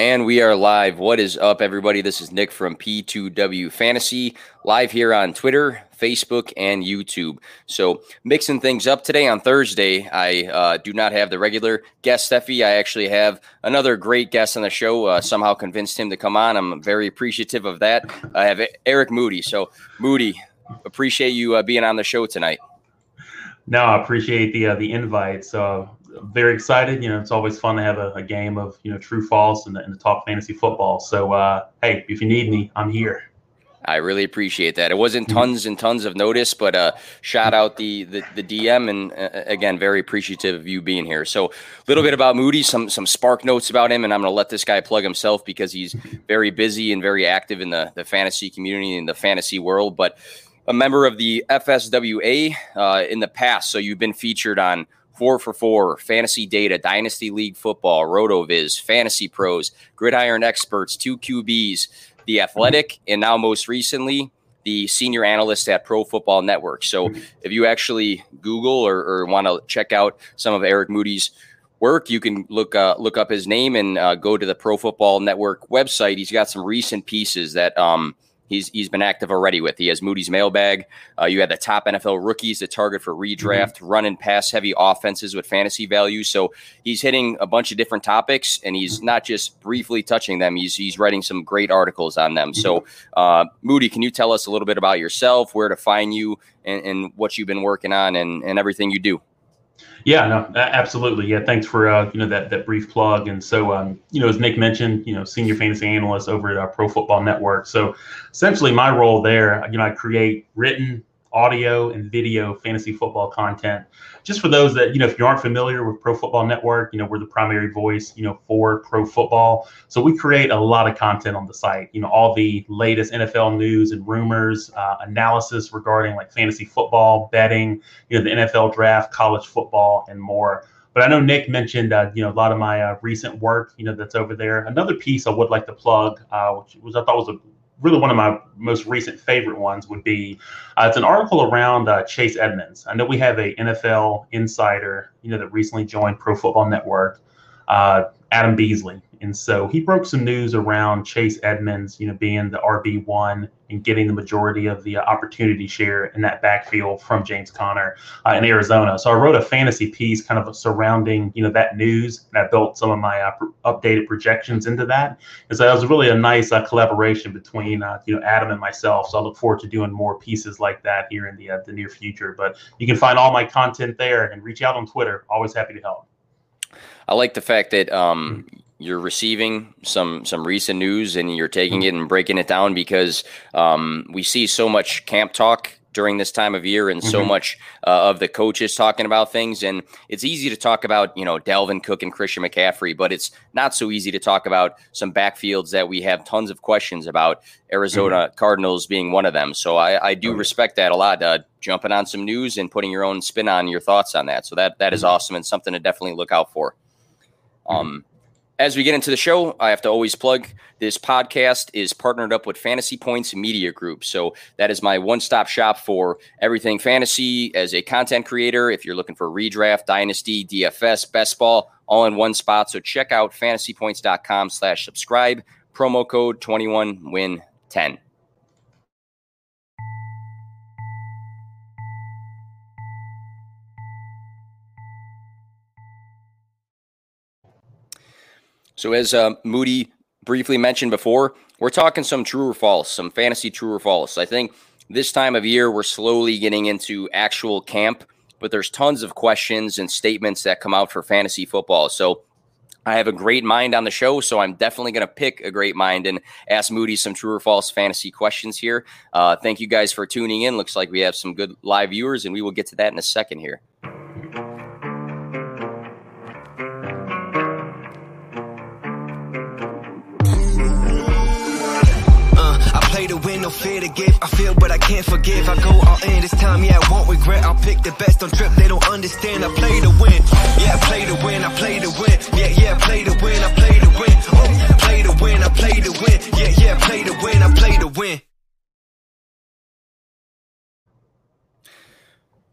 And we are live. What is up, everybody? This is Nick from P2W Fantasy, live here on Twitter, Facebook, and YouTube. So, mixing things up today on Thursday, I uh, do not have the regular guest, Steffi. I actually have another great guest on the show. Uh, somehow convinced him to come on. I'm very appreciative of that. I have Eric Moody. So, Moody, appreciate you uh, being on the show tonight. No, I appreciate the uh, the invite. So very excited. You know, it's always fun to have a, a game of you know true false and, and to talk fantasy football. So uh, hey, if you need me, I'm here. I really appreciate that. It wasn't mm-hmm. tons and tons of notice, but uh, shout out the the, the DM and uh, again, very appreciative of you being here. So, a little bit about Moody, some some spark notes about him, and I'm going to let this guy plug himself because he's very busy and very active in the the fantasy community and the fantasy world. But a member of the FSWA uh, in the past, so you've been featured on Four for Four, Fantasy Data, Dynasty League Football, RotoViz, Fantasy Pros, Gridiron Experts, Two QBs, The Athletic, and now most recently, the senior analyst at Pro Football Network. So if you actually Google or, or want to check out some of Eric Moody's work, you can look uh, look up his name and uh, go to the Pro Football Network website. He's got some recent pieces that um, – he's he's been active already with. He has Moody's mailbag. Uh, you had the top NFL rookies to target for redraft, mm-hmm. run and pass heavy offenses with fantasy value. So he's hitting a bunch of different topics, and he's not just briefly touching them. He's he's writing some great articles on them. So uh, Moody, can you tell us a little bit about yourself, where to find you, and, and what you've been working on, and and everything you do? Yeah, no, absolutely. Yeah, thanks for uh, you know that that brief plug. And so, um, you know, as Nick mentioned, you know, senior fantasy analyst over at uh, Pro Football Network. So, essentially, my role there, you know, I create written audio and video fantasy football content. Just for those that, you know, if you aren't familiar with Pro Football Network, you know, we're the primary voice, you know, for pro football. So we create a lot of content on the site, you know, all the latest NFL news and rumors, uh, analysis regarding like fantasy football, betting, you know, the NFL draft, college football, and more. But I know Nick mentioned, uh, you know, a lot of my uh, recent work, you know, that's over there. Another piece I would like to plug, uh, which was I thought was a really one of my most recent favorite ones would be uh, it's an article around uh, Chase Edmonds. I know we have a NFL insider, you know, that recently joined Pro Football Network, uh, Adam Beasley, and so he broke some news around Chase Edmonds, you know, being the RB one and getting the majority of the uh, opportunity share in that backfield from James Conner uh, in Arizona. So I wrote a fantasy piece kind of surrounding, you know, that news, and I built some of my uh, updated projections into that. And so that was really a nice uh, collaboration between, uh, you know, Adam and myself. So I look forward to doing more pieces like that here in the uh, the near future. But you can find all my content there and reach out on Twitter. Always happy to help. I like the fact that um, you're receiving some some recent news and you're taking it and breaking it down because um, we see so much camp talk during this time of year and so mm-hmm. much uh, of the coaches talking about things and it's easy to talk about you know Dalvin Cook and Christian McCaffrey but it's not so easy to talk about some backfields that we have tons of questions about Arizona mm-hmm. Cardinals being one of them so I, I do respect that a lot uh, jumping on some news and putting your own spin on your thoughts on that so that that is mm-hmm. awesome and something to definitely look out for mm-hmm. um, as we get into the show, I have to always plug this podcast is partnered up with Fantasy Points Media Group. So that is my one stop shop for everything fantasy as a content creator. If you're looking for redraft, dynasty, DFS, best ball, all in one spot. So check out fantasypoints.com slash subscribe. Promo code 21win10. So, as uh, Moody briefly mentioned before, we're talking some true or false, some fantasy true or false. I think this time of year, we're slowly getting into actual camp, but there's tons of questions and statements that come out for fantasy football. So, I have a great mind on the show, so I'm definitely going to pick a great mind and ask Moody some true or false fantasy questions here. Uh, thank you guys for tuning in. Looks like we have some good live viewers, and we will get to that in a second here. No fear to give. I feel, but I can't forgive. I go all in this time, yeah, I won't regret. I'll pick the best on trip, they don't understand. I play to win, yeah, I play to win, I play to win, yeah, yeah, I play to win, I play to win, oh, play to win, I play to win, yeah, yeah, I play to win, I play to win.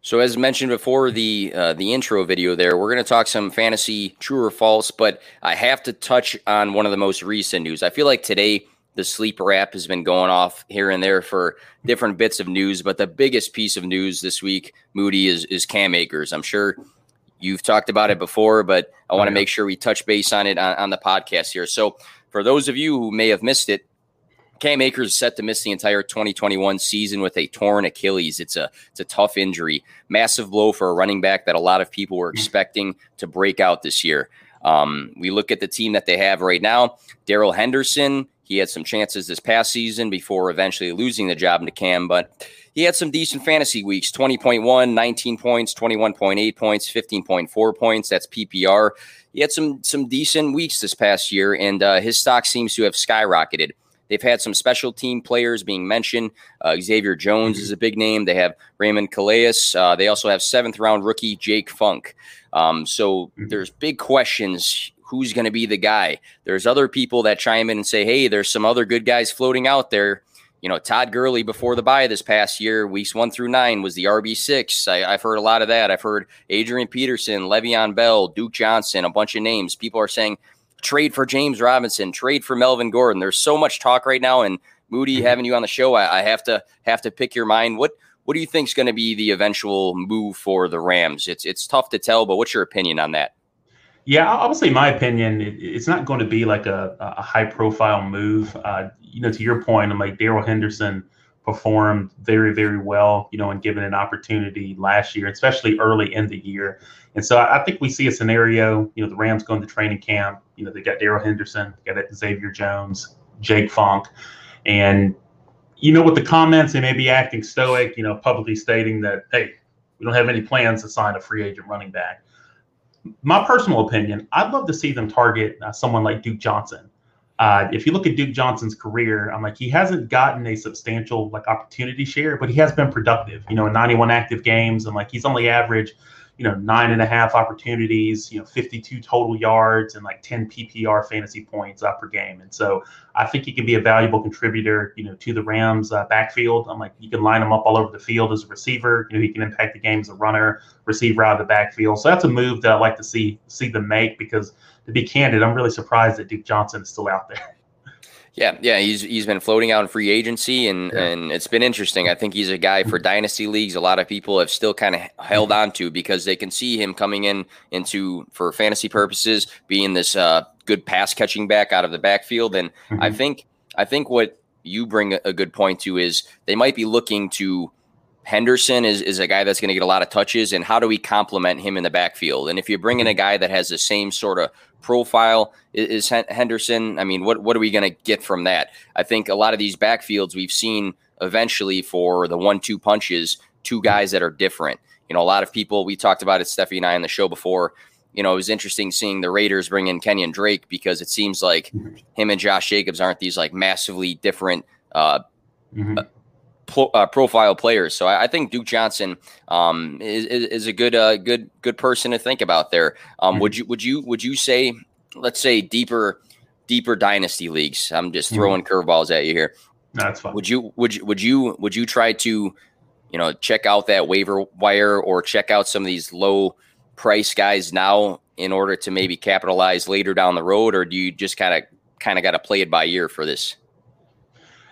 So as mentioned before the uh, the intro video there, we're going to talk some fantasy true or false, but I have to touch on one of the most recent news. I feel like today the sleeper app has been going off here and there for different bits of news, but the biggest piece of news this week, Moody, is is Cam Akers. I'm sure you've talked about it before, but I want to make sure we touch base on it on, on the podcast here. So for those of you who may have missed it, Cam Akers is set to miss the entire 2021 season with a torn Achilles. It's a it's a tough injury, massive blow for a running back that a lot of people were expecting to break out this year. Um, we look at the team that they have right now. Darrell Henderson, he had some chances this past season before eventually losing the job to Cam, but he had some decent fantasy weeks 20.1, 19 points, 21.8 points, 15.4 points. That's PPR. He had some some decent weeks this past year, and uh, his stock seems to have skyrocketed. They've had some special team players being mentioned. Uh, Xavier Jones is a big name. They have Raymond Calais. Uh, they also have seventh round rookie Jake Funk. Um, so mm-hmm. there's big questions. Who's going to be the guy? There's other people that chime in and say, hey, there's some other good guys floating out there. You know, Todd Gurley before the bye this past year, weeks one through nine, was the RB6. I, have heard a lot of that. I've heard Adrian Peterson, Le'Veon Bell, Duke Johnson, a bunch of names. People are saying, trade for James Robinson, trade for Melvin Gordon. There's so much talk right now, and Moody, mm-hmm. having you on the show, I, I, have to have to pick your mind. What what do you think is going to be the eventual move for the Rams? It's it's tough to tell, but what's your opinion on that? Yeah, I obviously, my opinion, it, it's not going to be like a, a high profile move. Uh, you know, to your point, I'm like Darrell Henderson performed very, very well, you know, and given an opportunity last year, especially early in the year. And so I, I think we see a scenario, you know, the Rams going to training camp, you know, they got Darrell Henderson, they got Xavier Jones, Jake Funk. And, you know, with the comments, they may be acting stoic, you know, publicly stating that, hey, we don't have any plans to sign a free agent running back. My personal opinion, I'd love to see them target uh, someone like Duke Johnson. Uh, if you look at Duke Johnson's career, I'm like he hasn't gotten a substantial like opportunity share, but he has been productive. You know, in 91 active games, and like he's only averaged, you know, nine and a half opportunities, you know, 52 total yards and like 10 PPR fantasy points uh, per game. And so I think he can be a valuable contributor, you know, to the Rams uh, backfield. I'm like you can line him up all over the field as a receiver. You know, he can impact the game as a runner, receiver out of the backfield. So that's a move that I like to see see them make because to be candid, I'm really surprised that Duke Johnson is still out there. Yeah, yeah, he's he's been floating out in free agency, and yeah. and it's been interesting. I think he's a guy for dynasty leagues. A lot of people have still kind of held on to because they can see him coming in into for fantasy purposes, being this uh, good pass catching back out of the backfield. And mm-hmm. I think I think what you bring a good point to is they might be looking to Henderson is, is a guy that's going to get a lot of touches, and how do we complement him in the backfield? And if you bring in a mm-hmm. guy that has the same sort of profile is, Henderson, I mean, what what are we going to get from that? I think a lot of these backfields we've seen eventually for the one-two punches, two guys that are different. You know, a lot of people we talked about it, Steffi and I on the show before. You know, it was interesting seeing the Raiders bring in Kenyan Drake because it seems like mm-hmm. him and Josh Jacobs aren't these like massively different uh, mm-hmm uh, profile players. So I, I, think Duke Johnson um, is, is, a good uh, good good person to think about there. Um, mm-hmm. Would you would you would you say let's say deeper deeper dynasty leagues? I'm just mm-hmm. throwing mm-hmm. curveballs at you here. that's fine. Would you would you would you would you try to you know check out that waiver wire or check out some of these low price guys now in order to maybe capitalize later down the road, or do you just kind of kind of got to play it by ear for this?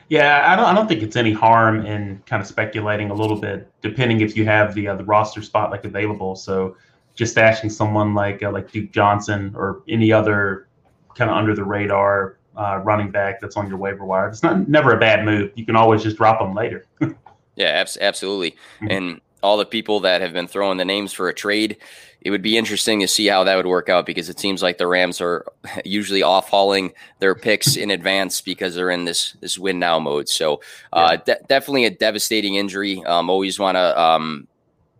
Yeah, I don't. I don't think it's any harm in kind of speculating a little bit, depending if you have the uh, the roster spot like available. So, just stashing someone like uh, like Duke Johnson or any other kind of under the radar uh, running back that's on your waiver wire. It's not never a bad move. You can always just drop them later. yeah, absolutely. Mm-hmm. And all the people that have been throwing the names for a trade, it would be interesting to see how that would work out because it seems like the Rams are usually off hauling their picks in advance because they're in this this win now mode. So uh, de- definitely a devastating injury. Um, always want to um,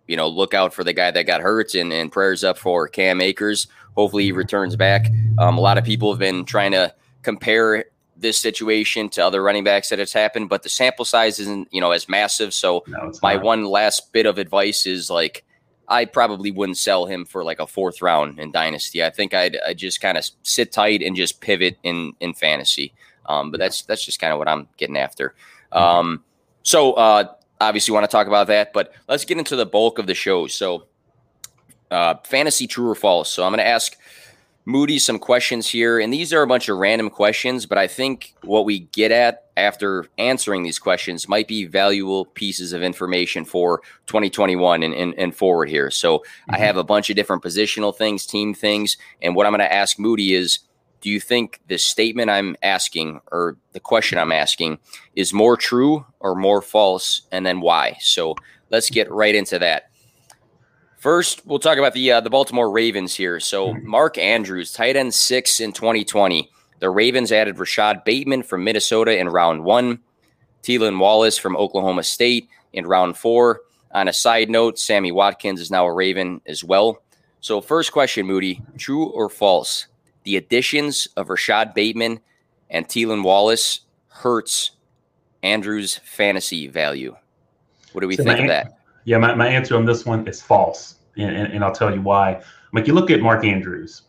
you know look out for the guy that got hurt and, and prayers up for Cam Akers. Hopefully he returns back. Um, a lot of people have been trying to compare this situation to other running backs that has happened, but the sample size isn't you know as massive. So no, my not. one last bit of advice is like I probably wouldn't sell him for like a fourth round in dynasty. I think I'd, I'd just kind of sit tight and just pivot in in fantasy. Um, but that's that's just kind of what I'm getting after. Mm-hmm. Um, so uh, obviously want to talk about that, but let's get into the bulk of the show. So, uh, fantasy true or false. So I'm going to ask Moody some questions here, and these are a bunch of random questions, but I think what we get at after answering these questions might be valuable pieces of information for 2021 and, and, and forward here. So mm-hmm. I have a bunch of different positional things, team things, and what I'm going to ask Moody is do you think the statement I'm asking or the question I'm asking is more true or more false, and then why? So let's get right into that. First, we'll talk about the uh, the Baltimore Ravens here. So mm-hmm. Mark Andrews, tight end six in 2020. The Ravens added Rashod Bateman from Minnesota in round one, Tylan Wallace from Oklahoma State in round four. On a side note, Sammy Watkins is now a Raven as well. So, first question, Moody, true or false? The additions of Rashod Bateman and Tylan Wallace hurts Andrews' fantasy value. What do we so think of that? Yeah, my, my answer on this one is false, and, and, and I'll tell you why. Like you look at Mark Andrews,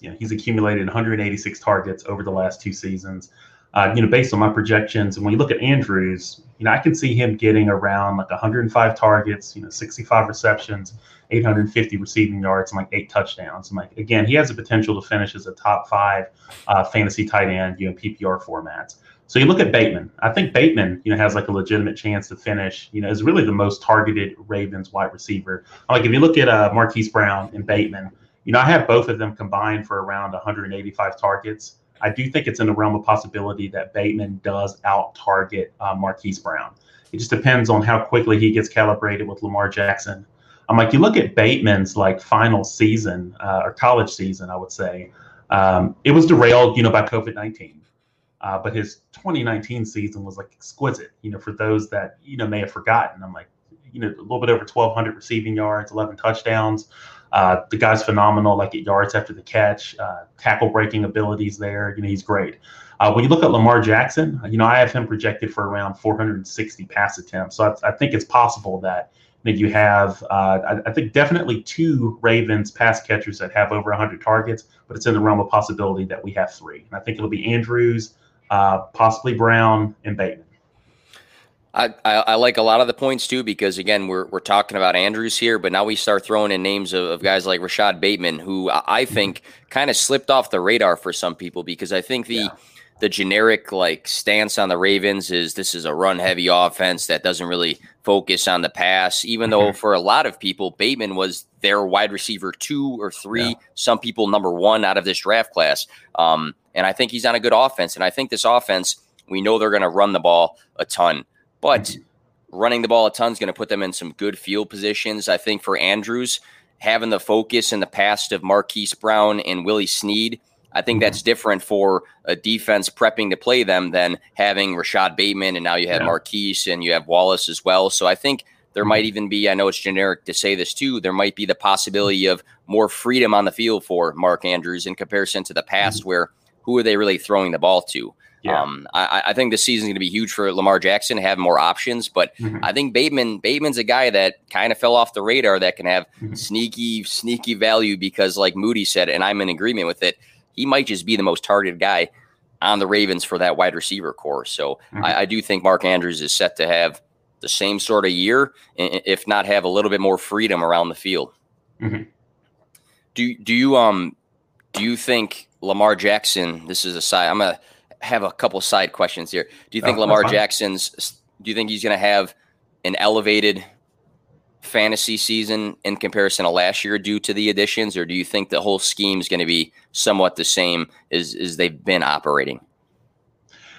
you know, he's accumulated 186 targets over the last two seasons. Uh, you know, based on my projections, and when you look at Andrews, you know, I can see him getting around like 105 targets, you know, 65 receptions, 850 receiving yards, and like eight touchdowns. And like again, he has the potential to finish as a top five uh, fantasy tight end, you know, PPR formats. So you look at Bateman. I think Bateman, you know, has like a legitimate chance to finish. You know, is really the most targeted Ravens wide receiver. Like if you look at uh, Marquise Brown and Bateman, you know, I have both of them combined for around 185 targets. I do think it's in the realm of possibility that Bateman does out target uh, Marquise Brown. It just depends on how quickly he gets calibrated with Lamar Jackson. I'm like, you look at Bateman's like final season uh, or college season, I would say, um, it was derailed, you know, by COVID 19. Uh, but his 2019 season was like exquisite. You know, for those that you know may have forgotten, I'm like, you know, a little bit over 1,200 receiving yards, 11 touchdowns. Uh, the guy's phenomenal, like at yards after the catch, uh, tackle breaking abilities there. You know, he's great. Uh, when you look at Lamar Jackson, you know, I have him projected for around 460 pass attempts. So I, I think it's possible that that you have, uh, I, I, think definitely two Ravens pass catchers that have over 100 targets, but it's in the realm of possibility that we have three. And I think it'll be Andrews, uh, possibly Brown and Bateman. I, I, I, like a lot of the points too because again we're we're talking about Andrews here, but now we start throwing in names of, of guys like Rashod Bateman, who I think kind of slipped off the radar for some people because I think the yeah. the generic like stance on the Ravens is this is a run heavy offense that doesn't really focus on the pass. Even mm-hmm. though for a lot of people Bateman was their wide receiver two or three, yeah. some people number one out of this draft class. Um, and I think he's on a good offense. And I think this offense, we know they're going to run the ball a ton, but mm-hmm. running the ball a ton is going to put them in some good field positions. I think for Andrews, having the focus in the past of Marquise Brown and Willie Snead, I think mm-hmm. that's different for a defense prepping to play them than having Rashod Bateman and now you have yeah. Marquise and you have Wallace as well. So I think there might mm-hmm. even be, I know it's generic to say this too, there might be the possibility of more freedom on the field for Mark Andrews in comparison to the past mm-hmm. where who are they really throwing the ball to? Yeah. Um, I, I, think this season is going to be huge for Lamar Jackson to have more options, but mm-hmm. I think Bateman Bateman's a guy that kind of fell off the radar that can have mm-hmm. sneaky sneaky value because, like Moody said, and I'm in agreement with it, he might just be the most targeted guy on the Ravens for that wide receiver corps. So mm-hmm. I, I do think Mark Andrews is set to have the same sort of year, if not have a little bit more freedom around the field. Mm-hmm. Do do you um do you think Lamar Jackson? This is a side. I'm gonna have a couple side questions here. Do you think oh, Lamar Jackson's? Do you think he's gonna have an elevated fantasy season in comparison to last year due to the additions, or do you think the whole scheme is going to be somewhat the same as as they've been operating?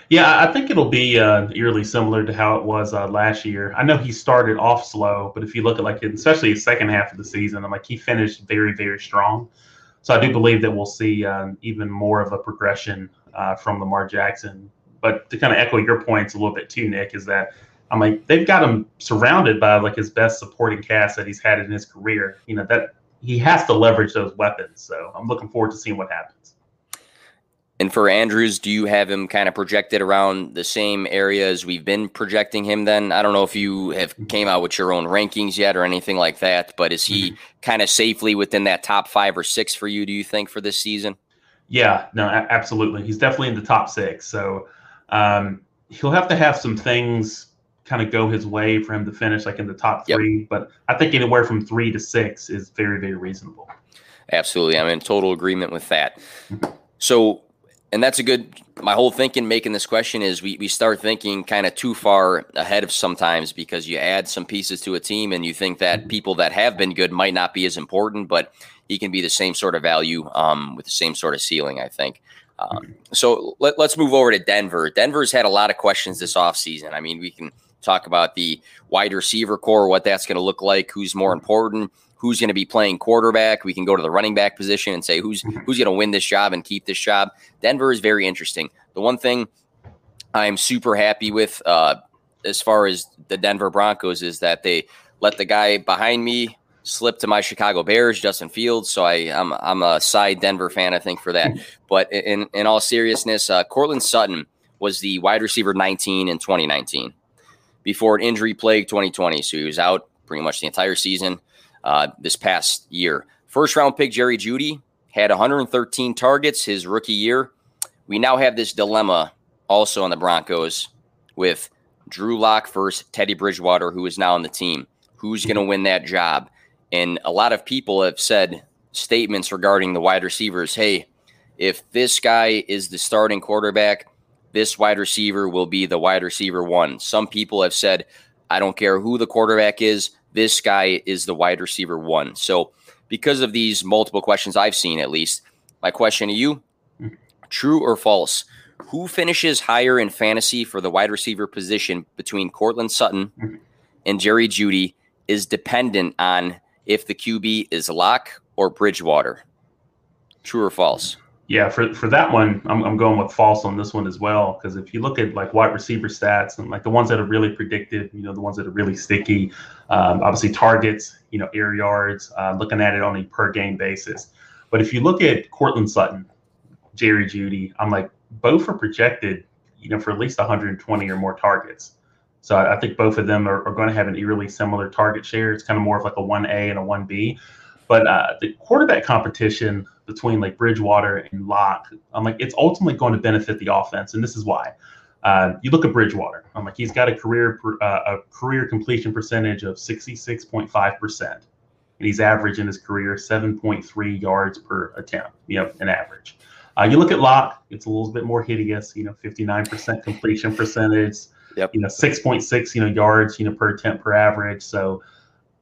Yeah, I think it'll be uh, eerily similar to how it was uh, last year. I know he started off slow, but if you look at like especially his second half of the season, I'm like he finished very very strong. So I do believe that we'll see um, even more of a progression uh, from Lamar Jackson. But to kind of echo your points a little bit too, Nick, is that I'm like they've got him surrounded by like his best supporting cast that he's had in his career. You know that he has to leverage those weapons. So I'm looking forward to seeing what happens. And for Andrews, do you have him kind of projected around the same area as we've been projecting him then? I don't know if you have came out with your own rankings yet or anything like that, but is he mm-hmm. kind of safely within that top five or six for you, do you think, for this season? Yeah, no, absolutely. He's definitely in the top six. So um, he'll have to have some things kind of go his way for him to finish like in the top three. Yep. But I think anywhere from three to six is very, very reasonable. Absolutely. I'm in total agreement with that. Mm-hmm. So, and that's a good, my whole thinking making this question is we, we start thinking kind of too far ahead of sometimes because you add some pieces to a team and you think that people that have been good might not be as important, but he can be the same sort of value um, with the same sort of ceiling, I think. Um, so let, us move over to Denver. Denver's had a lot of questions this offseason. I mean, we can talk about the wide receiver corps, what that's going to look like, who's more important, who's going to be playing quarterback. We can go to the running back position and say who's mm-hmm. who's going to win this job and keep this job. Denver is very interesting. The one thing I'm super happy with uh, as far as the Denver Broncos is that they let the guy behind me slip to my Chicago Bears, Justin Fields. So I, I'm I'm a side Denver fan, I think, for that. Mm-hmm. But in in all seriousness, uh, Courtland Sutton was the wide receiver 19 in 2019 before an injury plagued 2020. So he was out pretty much the entire season uh, this past year. First round pick Jerry Jeudy had 113 targets his rookie year. We now have this dilemma also on the Broncos with Drew Lock versus Teddy Bridgewater, who is now on the team. Who's going to win that job? And a lot of people have said statements regarding the wide receivers. Hey, if this guy is the starting quarterback, this wide receiver will be the wide receiver one. Some people have said, I don't care who the quarterback is, this guy is the wide receiver one. So, because of these multiple questions I've seen, at least, my question to you true or false? Who finishes higher in fantasy for the wide receiver position between Courtland Sutton and Jerry Jeudy is dependent on if the QB is Lock or Bridgewater? True or false? Yeah, for, for that one, I'm, I'm going with false on this one as well. Because if you look at like wide receiver stats and like the ones that are really predictive, you know, the ones that are really sticky, um, obviously targets, you know, air yards, uh, looking at it on a per game basis. But if you look at Courtland Sutton, Jerry Jeudy, I'm like, both are projected, you know, for at least 120 or more targets. So I, I think both of them are, are going to have an eerily similar target share. It's kind of more of like a 1A and a 1B. But uh, the quarterback competition between like Bridgewater and Lock, I'm like, it's ultimately going to benefit the offense, and this is why. Uh, you look at Bridgewater. I'm like, he's got a career uh, a career completion percentage of 66.5 percent, and he's averaged in his career 7.3 yards per attempt. You know, an average. Uh, you look at Lock, it's a little bit more hideous. You know, 59% completion percentage. Yep. You know, 6.6 you know yards you know per attempt per average. So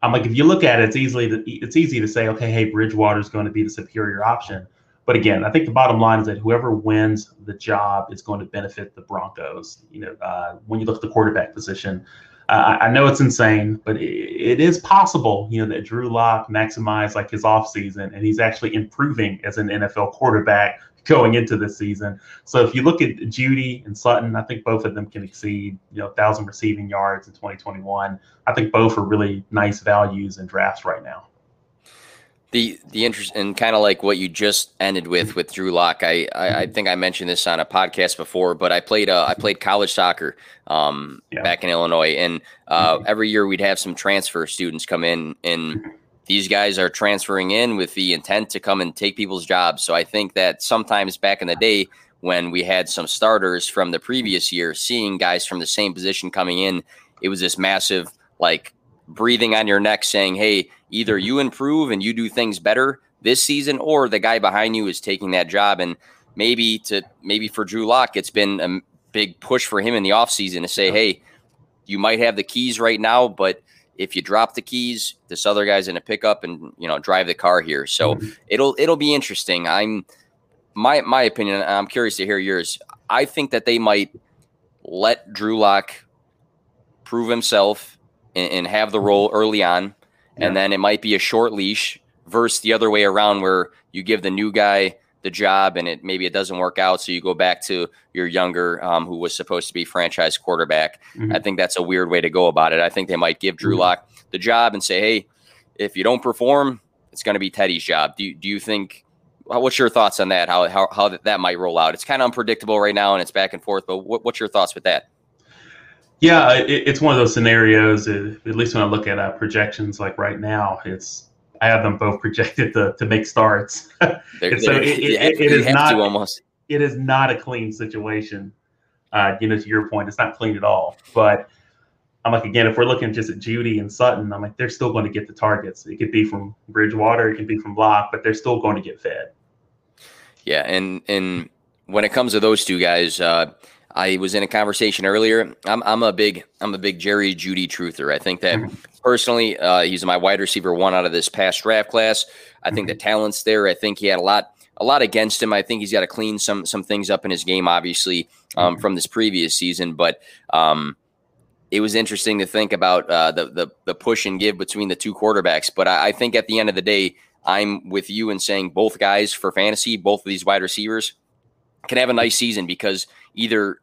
I'm like, if you look at it, it's easily to, it's easy to say, okay, hey, Bridgewater is going to be the superior option. But again, I think the bottom line is that whoever wins the job is going to benefit the Broncos. You know, uh, when you look at the quarterback position, uh, I know it's insane, but it, it is possible, you know, that Drew Lock maximized like his offseason and he's actually improving as an NFL quarterback going into this season. So if you look at Jeudy and Sutton, I think both of them can exceed you know thousand receiving yards in 2021. I think both are really nice values in drafts right now. The the interest and kind of like what you just ended with with Drew Lock. I, I, I think I mentioned this on a podcast before, but I played uh, I played college soccer um, yeah. back in Illinois, and uh, every year we'd have some transfer students come in and these guys are transferring in with the intent to come and take people's jobs. So I think that sometimes back in the day when we had some starters from the previous year, seeing guys from the same position coming in, it was this massive like breathing on your neck saying, Hey, either mm-hmm. you improve and you do things better this season, or the guy behind you is taking that job. And maybe to maybe for Drew Lock, it's been a big push for him in the offseason to say, Hey, you might have the keys right now, but if you drop the keys, this other guy's going to pick up and you know drive the car here. So mm-hmm. it'll it'll be interesting. I'm my my opinion. I'm curious to hear yours. I think that they might let Drew Lock prove himself and, and have the mm-hmm. role early on, yeah. and then it might be a short leash versus the other way around where you give the new guy the job and it maybe it doesn't work out so you go back to your younger um, who was supposed to be franchise quarterback. Mm-hmm. i think that's a weird way to go about it. I think they might give drew mm-hmm. lock the job and say hey if you don't perform it's going to be teddy's job. Do, do you think what's your thoughts on that? How, how, how that might roll out? It's kind of unpredictable right now and it's back and forth but what, what's your thoughts with that? Yeah it, it's one of those scenarios at least when i look at uh, projections like right now it's I have them both projected to, to make starts. So it, it, it is not almost. It is not a clean situation. Uh, you know, to your point, it's not clean at all. But I'm like, again, if we're looking just at Jeudy and Sutton, I'm like, they're still going to get the targets. It could be from Bridgewater, it could be from Lock, but they're still going to get fed. Yeah, and and when it comes to those two guys, uh, I was in a conversation earlier. I'm I'm a big I'm a big Jerry Jeudy truther. I think that mm-hmm. personally, uh, he's my wide receiver one out of this past draft class. I think mm-hmm. the talent's there. I think he had a lot a lot against him. I think he's got to clean some some things up in his game, obviously, um, mm-hmm. from this previous season. But um, it was interesting to think about uh, the, the, the push and give between the two quarterbacks. But I, I, think at the end of the day, I'm with you in saying both guys for fantasy, both of these wide receivers can have a nice season because either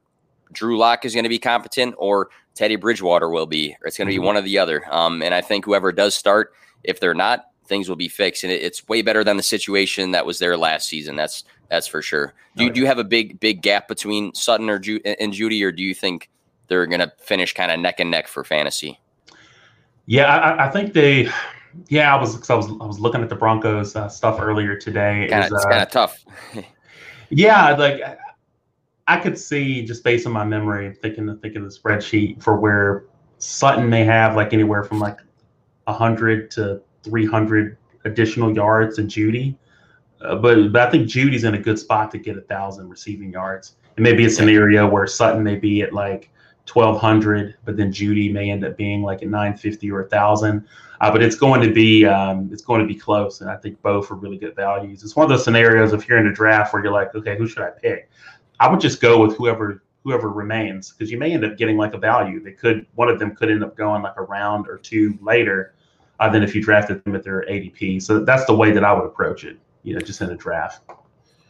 Drew Lock is going to be competent or Teddy Bridgewater will be. Or it's going to be mm-hmm. one or the other. Um, and I think whoever does start, if they're not, things will be fixed. And it, it's way better than the situation that was there last season. That's that's for sure. Do you, do you have a big big gap between Sutton or Ju- and Jeudy, or do you think they're going to finish kind of neck and neck for fantasy. Yeah, I, I think they. Yeah, I was I was I was looking at the Broncos uh, stuff earlier today. Kinda, it was, it's uh, kind of tough. yeah, like I could see just based on my memory, thinking thinking of the spreadsheet for where Sutton may have like anywhere from like hundred to three hundred additional yards and Jeudy. Uh, but but I think Jeudy's in a good spot to get a thousand receiving yards. It may be a scenario where Sutton may be at like 1200 but then Jeudy may end up being like a 950 or a thousand. Uh, but it's going to be um, it's going to be close and i think both are really good values. It's one of those scenarios if you're in a draft where you're like okay who should i pick? I would just go with whoever whoever remains because you may end up getting like a value. They could one of them could end up going like a round or two later uh, than if you drafted them at their adp so that's the way that i would approach it you know just in a draft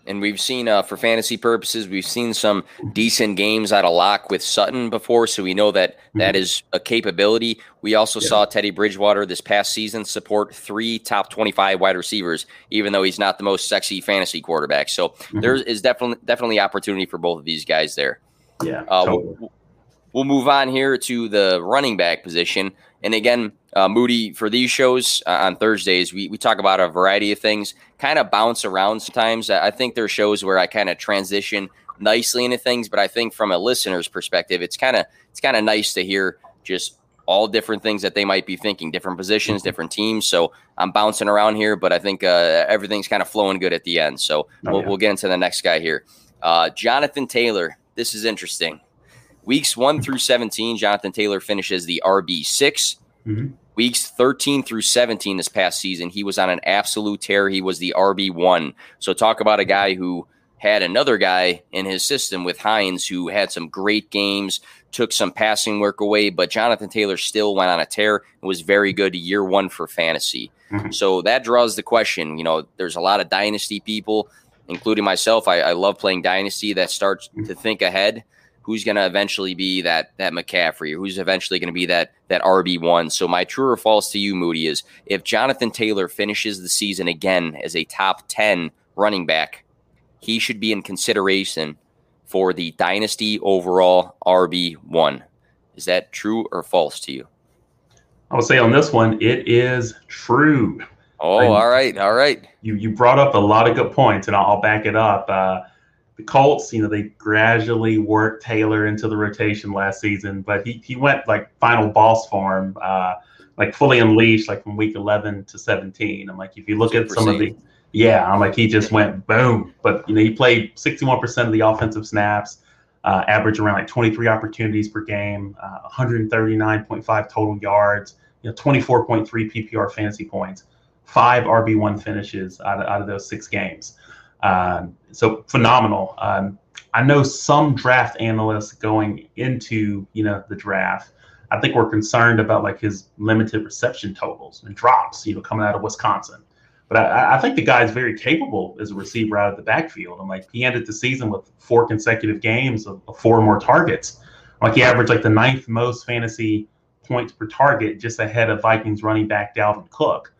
and we've seen, uh, for fantasy purposes, we've seen some decent games out of lock with Sutton before, so we know that mm-hmm. that is a capability. We also yeah. saw Teddy Bridgewater this past season support three top twenty-five wide receivers, even though he's not the most sexy fantasy quarterback. So mm-hmm. there is definitely definitely opportunity for both of these guys there. Yeah, uh, totally. we'll, we'll move on here to the running back position. And again, uh, Moody, for these shows uh, on Thursdays, we, we talk about a variety of things, kind of bounce around sometimes. I think there are shows where I kind of transition nicely into things, but I think from a listener's perspective, it's kind of it's kind of nice to hear just all different things that they might be thinking, different positions, mm-hmm. different teams. So I'm bouncing around here, but I think uh, everything's kind of flowing good at the end. So oh, we'll, yeah. we'll, get into the next guy here. Uh, Jonathan Taylor. This is interesting. Weeks one through 17, Jonathan Taylor finishes the RB 6 mm-hmm. Weeks 13 through 17 this past season, he was on an absolute tear. He was the RB one. So talk about a guy who had another guy in his system with Hines who had some great games, took some passing work away, but Jonathan Taylor still went on a tear and was very good year one for fantasy. Mm-hmm. So that draws the question. You know, there's a lot of dynasty people, including myself. I, I love playing dynasty that starts mm-hmm. to think ahead who's going to eventually be that that McCaffrey, who's eventually going to be that that RB one. So my true or false to you, Moody, is if Jonathan Taylor finishes the season again as a top ten running back, he should be in consideration for the dynasty overall RB one. Is that true or false to you? I would say on this one, it is true. Oh, all right, all right. You you brought up a lot of good points, and I'll, I'll back it up. Uh, the Colts, you know, they gradually worked Taylor into the rotation last season, but he, he went like final boss form, uh, like fully unleashed, like from week 11 to 17. I'm like, if you look at some of the, yeah, I'm like, he just went boom. But, you know, he played 61% of the offensive snaps, uh, average around like 23 opportunities per game, uh, 139.5 total yards, you know, 24.3 PPR fantasy points, five RB1 finishes out of, out of those six games. Um, so phenomenal. Um, I know some draft analysts going into you know the draft. I think we're concerned about like his limited reception totals and drops, you know, coming out of Wisconsin. But I, I think the guy's very capable as a receiver out of the backfield. I'm like, he ended the season with four consecutive games of, of four more targets. Like he averaged like the ninth most fantasy points per target, just ahead of Vikings running back Dalvin Cook.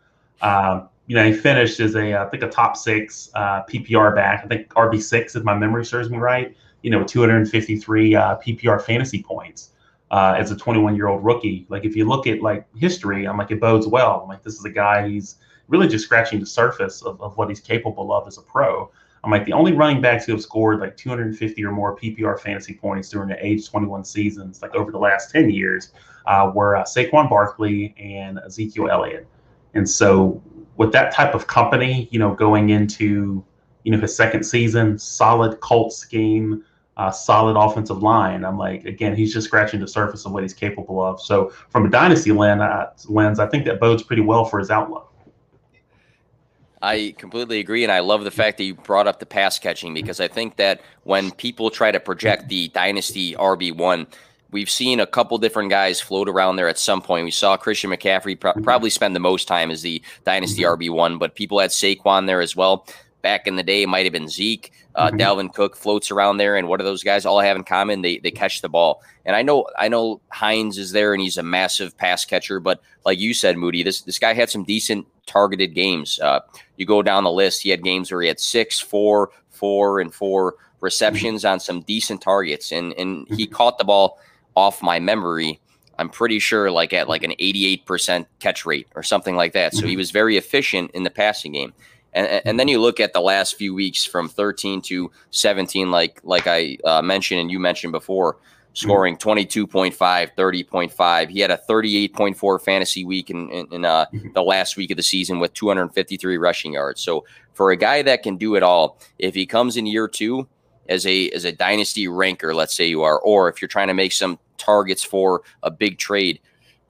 Um, you know, he finished as a, I think, a top six uh, PPR back. I think RB six, if my memory serves me right. You know, 253 uh, PPR fantasy points uh, as a 21 year old rookie. Like, if you look at like history, I'm like, it bodes well. I'm like, this is a guy. He's really just scratching the surface of, of what he's capable of as a pro. I'm like the only running backs who have scored like 250 or more PPR fantasy points during the age 21 seasons, like over the last 10 years, uh, were uh, Saquon Barkley and Ezekiel Elliott. And so, with that type of company, you know, going into you know his second season, solid cult scheme, uh, solid offensive line. I'm like, again, he's just scratching the surface of what he's capable of. So, from a dynasty lens, uh, lens I think that bodes pretty well for his outlook. I completely agree, and I love the fact that you brought up the pass catching because I think that when people try to project the dynasty RB one, we've seen a couple different guys float around there at some point. We saw Christian McCaffrey pro- probably spend the most time as the dynasty RB one, but people had Saquon there as well. Back in the day, it might have been Zeke. Uh, mm-hmm. Dalvin Cook floats around there, and what do those guys all have in common? They they catch the ball. And I know I know Hines is there, and he's a massive pass catcher. But like you said, Moody, this this guy had some decent targeted games. Uh, you go down the list, he had games where he had six, four, four, and four receptions on some decent targets, and and he mm-hmm. caught the ball off my memory. I'm pretty sure like at like an 88% catch rate or something like that. So he mm-hmm. was very efficient in the passing game. And, and then you look at the last few weeks from 13 to 17, like like I uh, mentioned and you mentioned before, scoring 22.5, 30.5. He had a 38.4 fantasy week in, in, in uh, mm-hmm. the last week of the season with 253 rushing yards. So for a guy that can do it all, if he comes in year two as a as a dynasty ranker, let's say you are, or if you're trying to make some targets for a big trade,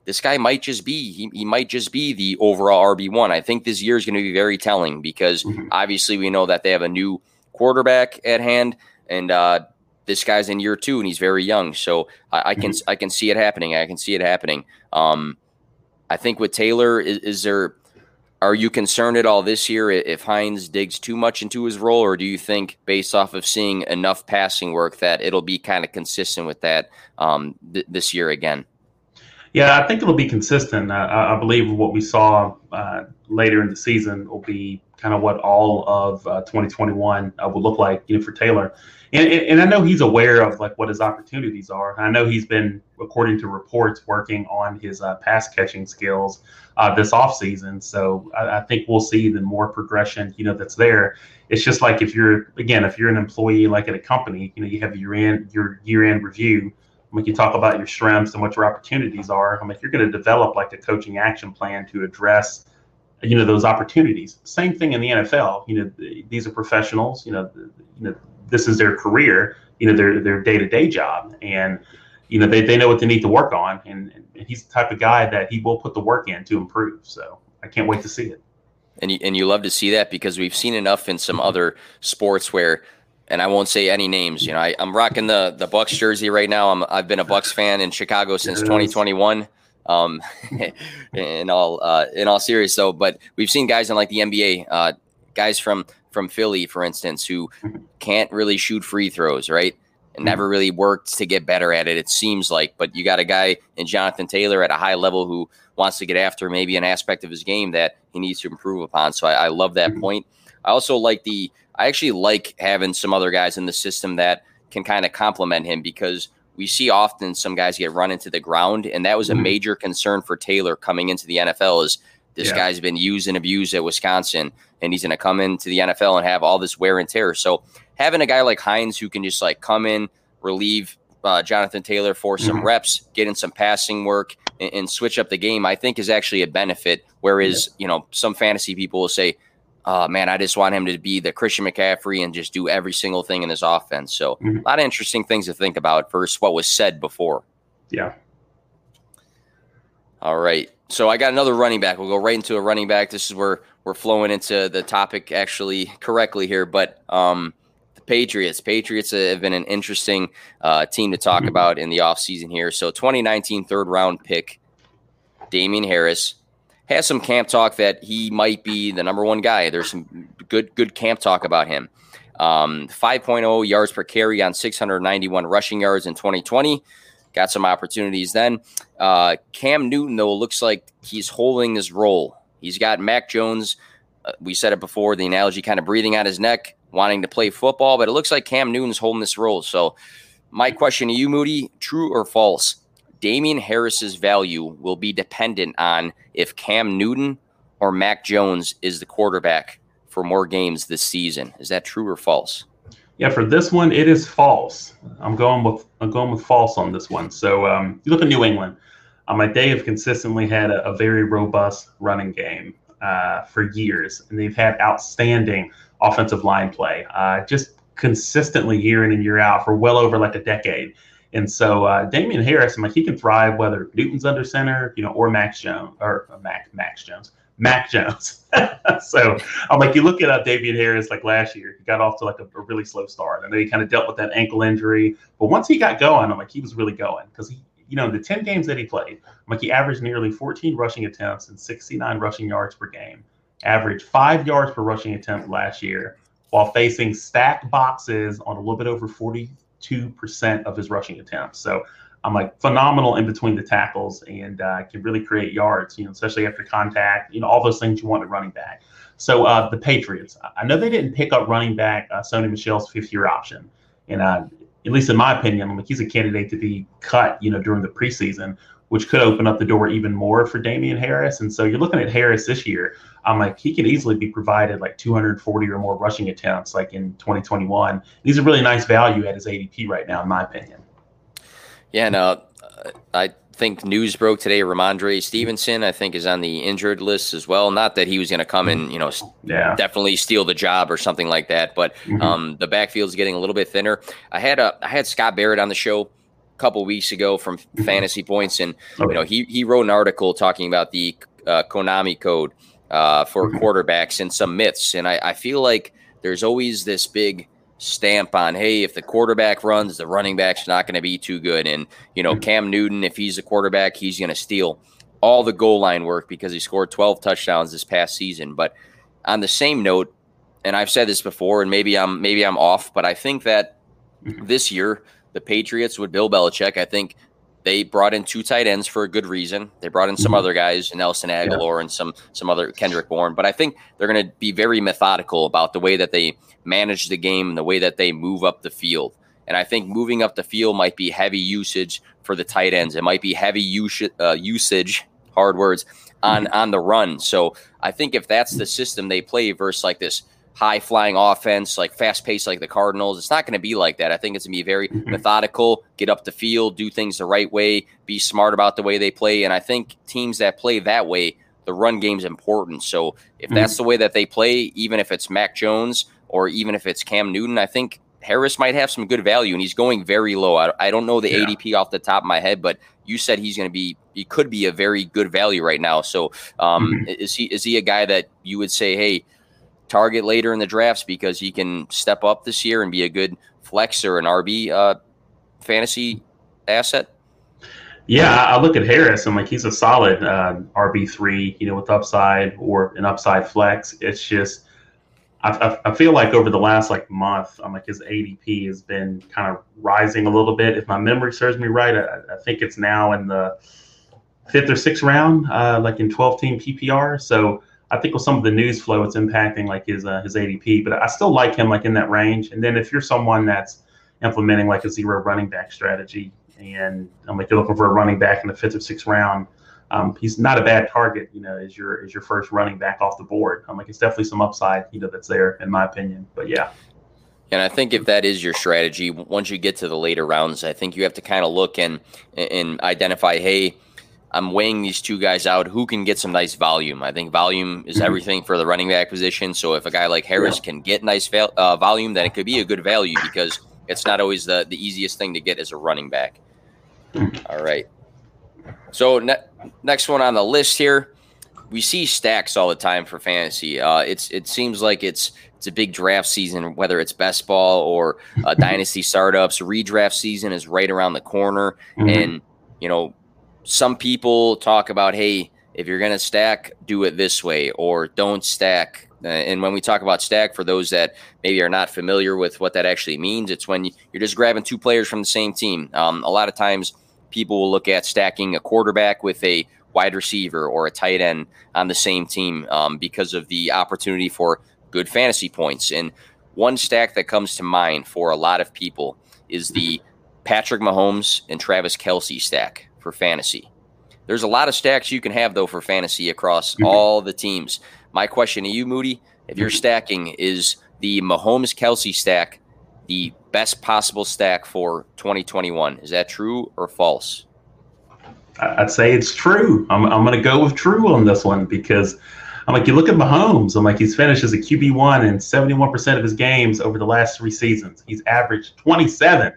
this guy might just be he, he might just be the overall RB1. I think this year is going to be very telling because mm-hmm. obviously we know that they have a new quarterback at hand and uh, this guy's in year two and he's very young. So I, I can mm-hmm. I can see it happening. I can see it happening. Um, I think with Taylor, is, is, there are you concerned at all this year if Hines digs too much into his role, or do you think based off of seeing enough passing work that it'll be kind of consistent with that um, th- this year again? Yeah, I think it'll be consistent. I, I believe what we saw uh, later in the season will be kind of what all of uh, 2021 uh, will look like, you know, for Taylor and, and I know he's aware of like what his opportunities are. I know he's been, according to reports, working on his uh, pass catching skills uh, this offseason. So I, I, think we'll see the more progression, you know, that's there. It's just like if you're again, if you're an employee like at a company, you know, you have your end your year end review. When you talk about your strengths and what your opportunities are, I mean, you're going to develop like a coaching action plan to address you know those opportunities. Same thing in the NFL. You know, these are professionals. You know, you know this is their career, you know, their their day to day job, and you know they, they know what they need to work on, and, and he's the type of guy that he will put the work in to improve. So I can't wait to see it. And you, and you love to see that because we've seen enough in some other sports where, and I won't say any names. You know, I, am rocking the the Bucks jersey right now. I'm I've been a Bucks fan in Chicago since 2021. Um, in all uh, in all serious though, but we've seen guys in like the NBA, uh, guys from from Philly, for instance, who can't really shoot free throws, right? And never mm-hmm. really worked to get better at it, it seems like. But you got a guy in Jonathan Taylor at a high level who wants to get after maybe an aspect of his game that he needs to improve upon. So I, I love that mm-hmm. point. I also like the, I actually like having some other guys in the system that can kind of complement him because we see often some guys get run into the ground. And that was a mm-hmm. major concern for Taylor coming into the NFL is this yeah. guy's been used and abused at Wisconsin, and he's going to come into the NFL and have all this wear and tear. So having a guy like Hines who can just like come in, relieve uh, Jonathan Taylor for some mm-hmm. reps, get in some passing work, and, and, switch up the game, I think is actually a benefit. Whereas yeah. you know some fantasy people will say, "Oh man, I just want him to be the Christian McCaffrey and just do every single thing in this offense." So mm-hmm. a lot of interesting things to think about versus what was said before. Yeah. All right. So I got another running back. We'll go right into a running back. This is where we're flowing into the topic actually correctly here. But um, the Patriots. Patriots have been an interesting uh, team to talk mm-hmm. about in the offseason here. So 2019 third round pick, Damien Harris, has some camp talk that he might be the number one guy. There's some good good camp talk about him. Um, 5.0 yards per carry on 691 rushing yards in 2020 got some opportunities then. Uh, Cam Newton, though, looks like he's holding his role. He's got Mac Jones. Uh, we said it before, the analogy kind of breathing on his neck, wanting to play football, but it looks like Cam Newton's holding this role. So, my question to you, Moody, true or false? Damien Harris's value will be dependent on if Cam Newton or Mac Jones is the quarterback for more games this season. Is that true or false? Yeah, for this one, it is false. I'm going with I'm going with false on this one. So um, you look at New England. Um, like they have consistently had a, a very robust running game uh, for years, and they've had outstanding offensive line play, uh, just consistently year in and year out for well over like a decade. And so uh, Damien Harris, I'm like he can thrive whether Newton's under center, you know, or Max Jones or uh, Max Max Jones, Mac Jones. so I'm like, you look at uh, Harris like last year, he got off to like a, a really slow start. I know he kind of dealt with that ankle injury, but once he got going, I'm like, he was really going because he, you know, the 10 games that he played, I'm like he averaged nearly 14 rushing attempts and 69 rushing yards per game, averaged five yards per rushing attempt last year, while facing stacked boxes on a little bit over 42% of his rushing attempts. So I'm like phenomenal in between the tackles and uh, can really create yards, you know, especially after contact, you know, all those things you want in running back. So uh, the Patriots, I know they didn't pick up running back uh, Sony Michel's fifth year option. And uh, at least in my opinion, like he's a candidate to be cut, you know, during the preseason, which could open up the door even more for Damien Harris. And so you're looking at Harris this year. I'm like, he could easily be provided like 240 or more rushing attempts like in 2021. He's a really nice value at his ADP right now, in my opinion. Yeah, uh, I think news broke today. Rhamondre Stevenson, I think, is on the injured list as well. Not that he was going to come and you know, yeah. definitely steal the job or something like that, but mm-hmm. um, the backfield is getting a little bit thinner. I had a I had Scott Barrett on the show a couple weeks ago from mm-hmm. Fantasy Points, and okay. you know he he wrote an article talking about the uh, Konami code uh, for mm-hmm. quarterbacks and some myths, and I, I feel like there's always this big stamp on hey if the quarterback runs the running back's not going to be too good. And you know cam newton if he's a quarterback he's going to steal all the goal line work because he scored 12 touchdowns this past season. But on the same note and i've said this before and maybe i'm maybe i'm off but i think that mm-hmm. this year the patriots with bill belichick i think they brought in two tight ends for a good reason. They brought in some mm-hmm. other guys, Nelson Agholor yeah. and some some other Kendrick Bourne. But I think they're going to be very methodical about the way that they manage the game and the way that they move up the field. And I think moving up the field might be heavy usage for the tight ends. It might be heavy usage, uh, usage hard words, on mm-hmm. on the run. So I think if that's the system they play versus like this high flying offense, like fast paced like the Cardinals. It's not going to be like that. I think it's going to be very mm-hmm. methodical, get up the field, do things the right way, be smart about the way they play. And I think teams that play that way, the run game's important. So if mm-hmm. that's the way that they play, even if it's Mac Jones or even if it's Cam Newton, I think Harris might have some good value, and he's going very low. I, I don't know the yeah. ADP off the top of my head, but you said he's going to be he could be a very good value right now. So um, mm-hmm. is he is he a guy that you would say, hey? Target later in the drafts because he can step up this year and be a good flex or an RB uh, fantasy asset? Yeah, I look at Harris. I'm like, he's a solid uh, RB three, you know, with upside or an upside flex. It's just, I, I, feel like over the last like month, I'm like his ADP has been kind of rising a little bit. If my memory serves me right, I, I think it's now in the fifth or sixth round, uh, like in 12 team PPR. So I think with some of the news flow, it's impacting like his uh, his ADP. But I still like him like in that range. And then if you're someone that's implementing like a zero running back strategy, and I'm like you're looking for a running back in the fifth or sixth round, um, he's not a bad target. You know, as your as your first running back off the board. I'm like it's definitely some upside. You know, that's there in my opinion. But yeah. And I think if that is your strategy, once you get to the later rounds, I think you have to kind of look and and identify, hey I'm weighing these two guys out. Who can get some nice volume? I think volume is mm-hmm. everything for the running back position. So if a guy like Harris yeah. can get nice val- uh, volume, then it could be a good value because it's not always the, the easiest thing to get as a running back. Mm-hmm. All right. So ne- next one on the list here, we see stacks all the time for fantasy. Uh, it's it seems like it's it's a big draft season, whether it's best ball or uh, dynasty startups. Redraft season is right around the corner, mm-hmm. and you know some people talk about, hey, if you're going to stack, do it this way, or don't stack. Uh, and when we talk about stack, for those that maybe are not familiar with what that actually means, it's when you're just grabbing two players from the same team. Um, a lot of times, people will look at stacking a quarterback with a wide receiver or a tight end on the same team um, because of the opportunity for good fantasy points. And one stack that comes to mind for a lot of people is the Patrick Mahomes and Travis Kelce stack for fantasy. There's a lot of stacks you can have though for fantasy across mm-hmm. all the teams. My question to you, Moody, if you're stacking, is the Mahomes Kelce stack the best possible stack for 2021? Is that true or false? I'd say it's true. I'm, I'm going to go with true on this one because I'm like, you look at Mahomes, I'm like, he's finished as a QB1 in 71% of his games over the last three seasons. He's averaged 27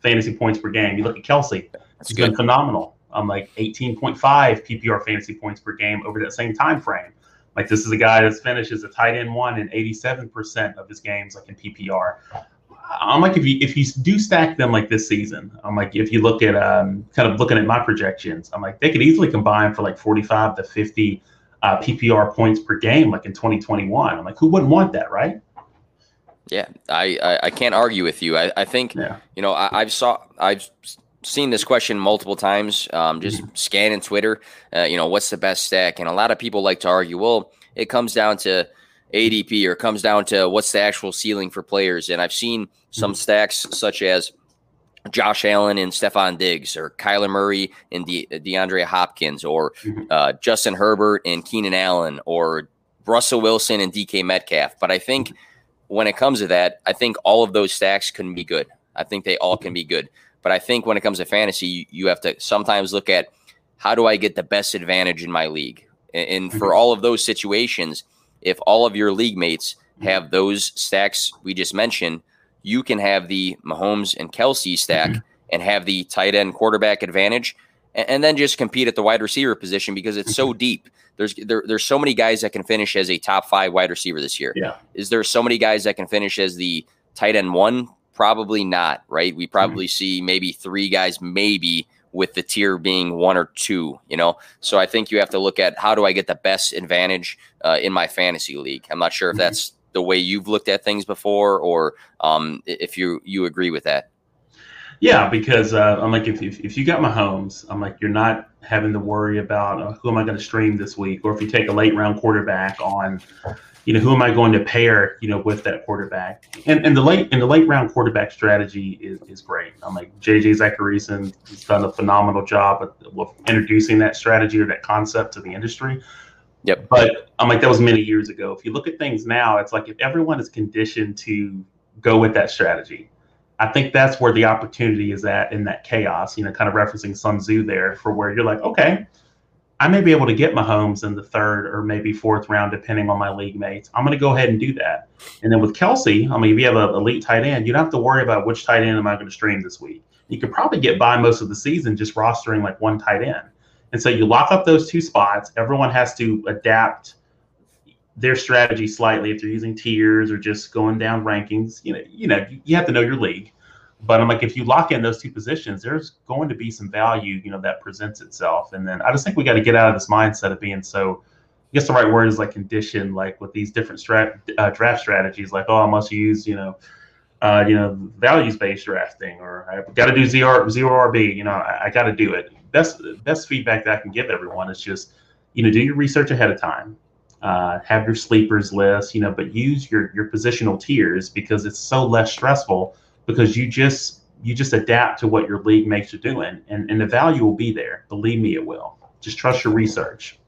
fantasy points per game. You look at Kelce, That's good. been phenomenal. I'm like 18.5 PPR fantasy points per game over that same time frame. Like this is a guy that's finished as a tight end one in 87% of his games, like in PPR. I'm like if you if you do stack them like this season, I'm like if you look at um, kind of looking at my projections, I'm like they could easily combine for like 45 to 50 uh, PPR points per game, like in 2021. I'm like, who wouldn't want that, right? Yeah, I I, I can't argue with you. I, I think yeah. you know I, have saw I've seen this question multiple times. Um, just mm-hmm. scanning Twitter, uh, you know, what's the best stack? And a lot of people like to argue, well, it comes down to ADP or comes down to what's the actual ceiling for players. And I've seen some mm-hmm. stacks such as Josh Allen and Stefon Diggs, or Kyler Murray and De- DeAndre Hopkins, or mm-hmm. uh, Justin Herbert and Keenan Allen, or Russell Wilson and DK Metcalf. But I think when it comes to that, I think all of those stacks can be good. I think they all can be good. But I think when it comes to fantasy, you, you have to sometimes look at how do I get the best advantage in my league? And, and for all of those situations, if all of your league mates have those stacks we just mentioned, you can have the Mahomes and Kelce stack mm-hmm. and have the tight end quarterback advantage, and, and, then just compete at the wide receiver position because it's so mm-hmm. deep. There's there, there's so many guys that can finish as a top five wide receiver this year. Yeah. Is there so many guys that can finish as the tight end one? Probably not. Right. We probably mm-hmm. see maybe three guys, maybe with the tier being one or two, you know? So I think you have to look at how do I get the best advantage uh, in my fantasy league? I'm not sure if mm-hmm. that's the way you've looked at things before or um, if you, you agree with that. Yeah, because uh, I'm like, if, if, if, you got Mahomes, I'm like, you're not having to worry about uh, who am I going to stream this week, or if you take a late round quarterback on, you know, who am I going to pair, you know, with that quarterback? And and the late in the late round quarterback strategy is, is great. I'm like JJ Zachariason has done a phenomenal job with introducing that strategy or that concept to the industry. Yep. But I'm like that was many years ago. If you look at things now, it's like if everyone is conditioned to go with that strategy, I think that's where the opportunity is at in that chaos. You know, kind of referencing Sun Tzu there, for where you're like, okay I may be able to get Mahomes in the third or maybe fourth round, depending on my league mates. I'm going to go ahead and do that. And then with Kelce, I mean, if you have an elite tight end, you don't have to worry about which tight end am I going to stream this week. You could probably get by most of the season just rostering like one tight end. And so you lock up those two spots. Everyone has to adapt their strategy slightly if they're using tiers or just going down rankings. You know, you know, you have to know your league. But I'm like, if you lock in those two positions, there's going to be some value, you know, that presents itself. And then I just think we got to get out of this mindset of being so. I guess the right word is like conditioned, like with these different uh, draft strategies, like oh, I must use, you know, uh, you know, values based drafting, or I've got to do zero zero RB. You know, I, I got to do it. Best best feedback that I can give everyone is just, you know, do your research ahead of time. Uh, have your sleepers list, you know, but use your your positional tiers because it's so less stressful because you just you just adapt to what your league makes you doing and, and the value will be there believe me it will just trust your research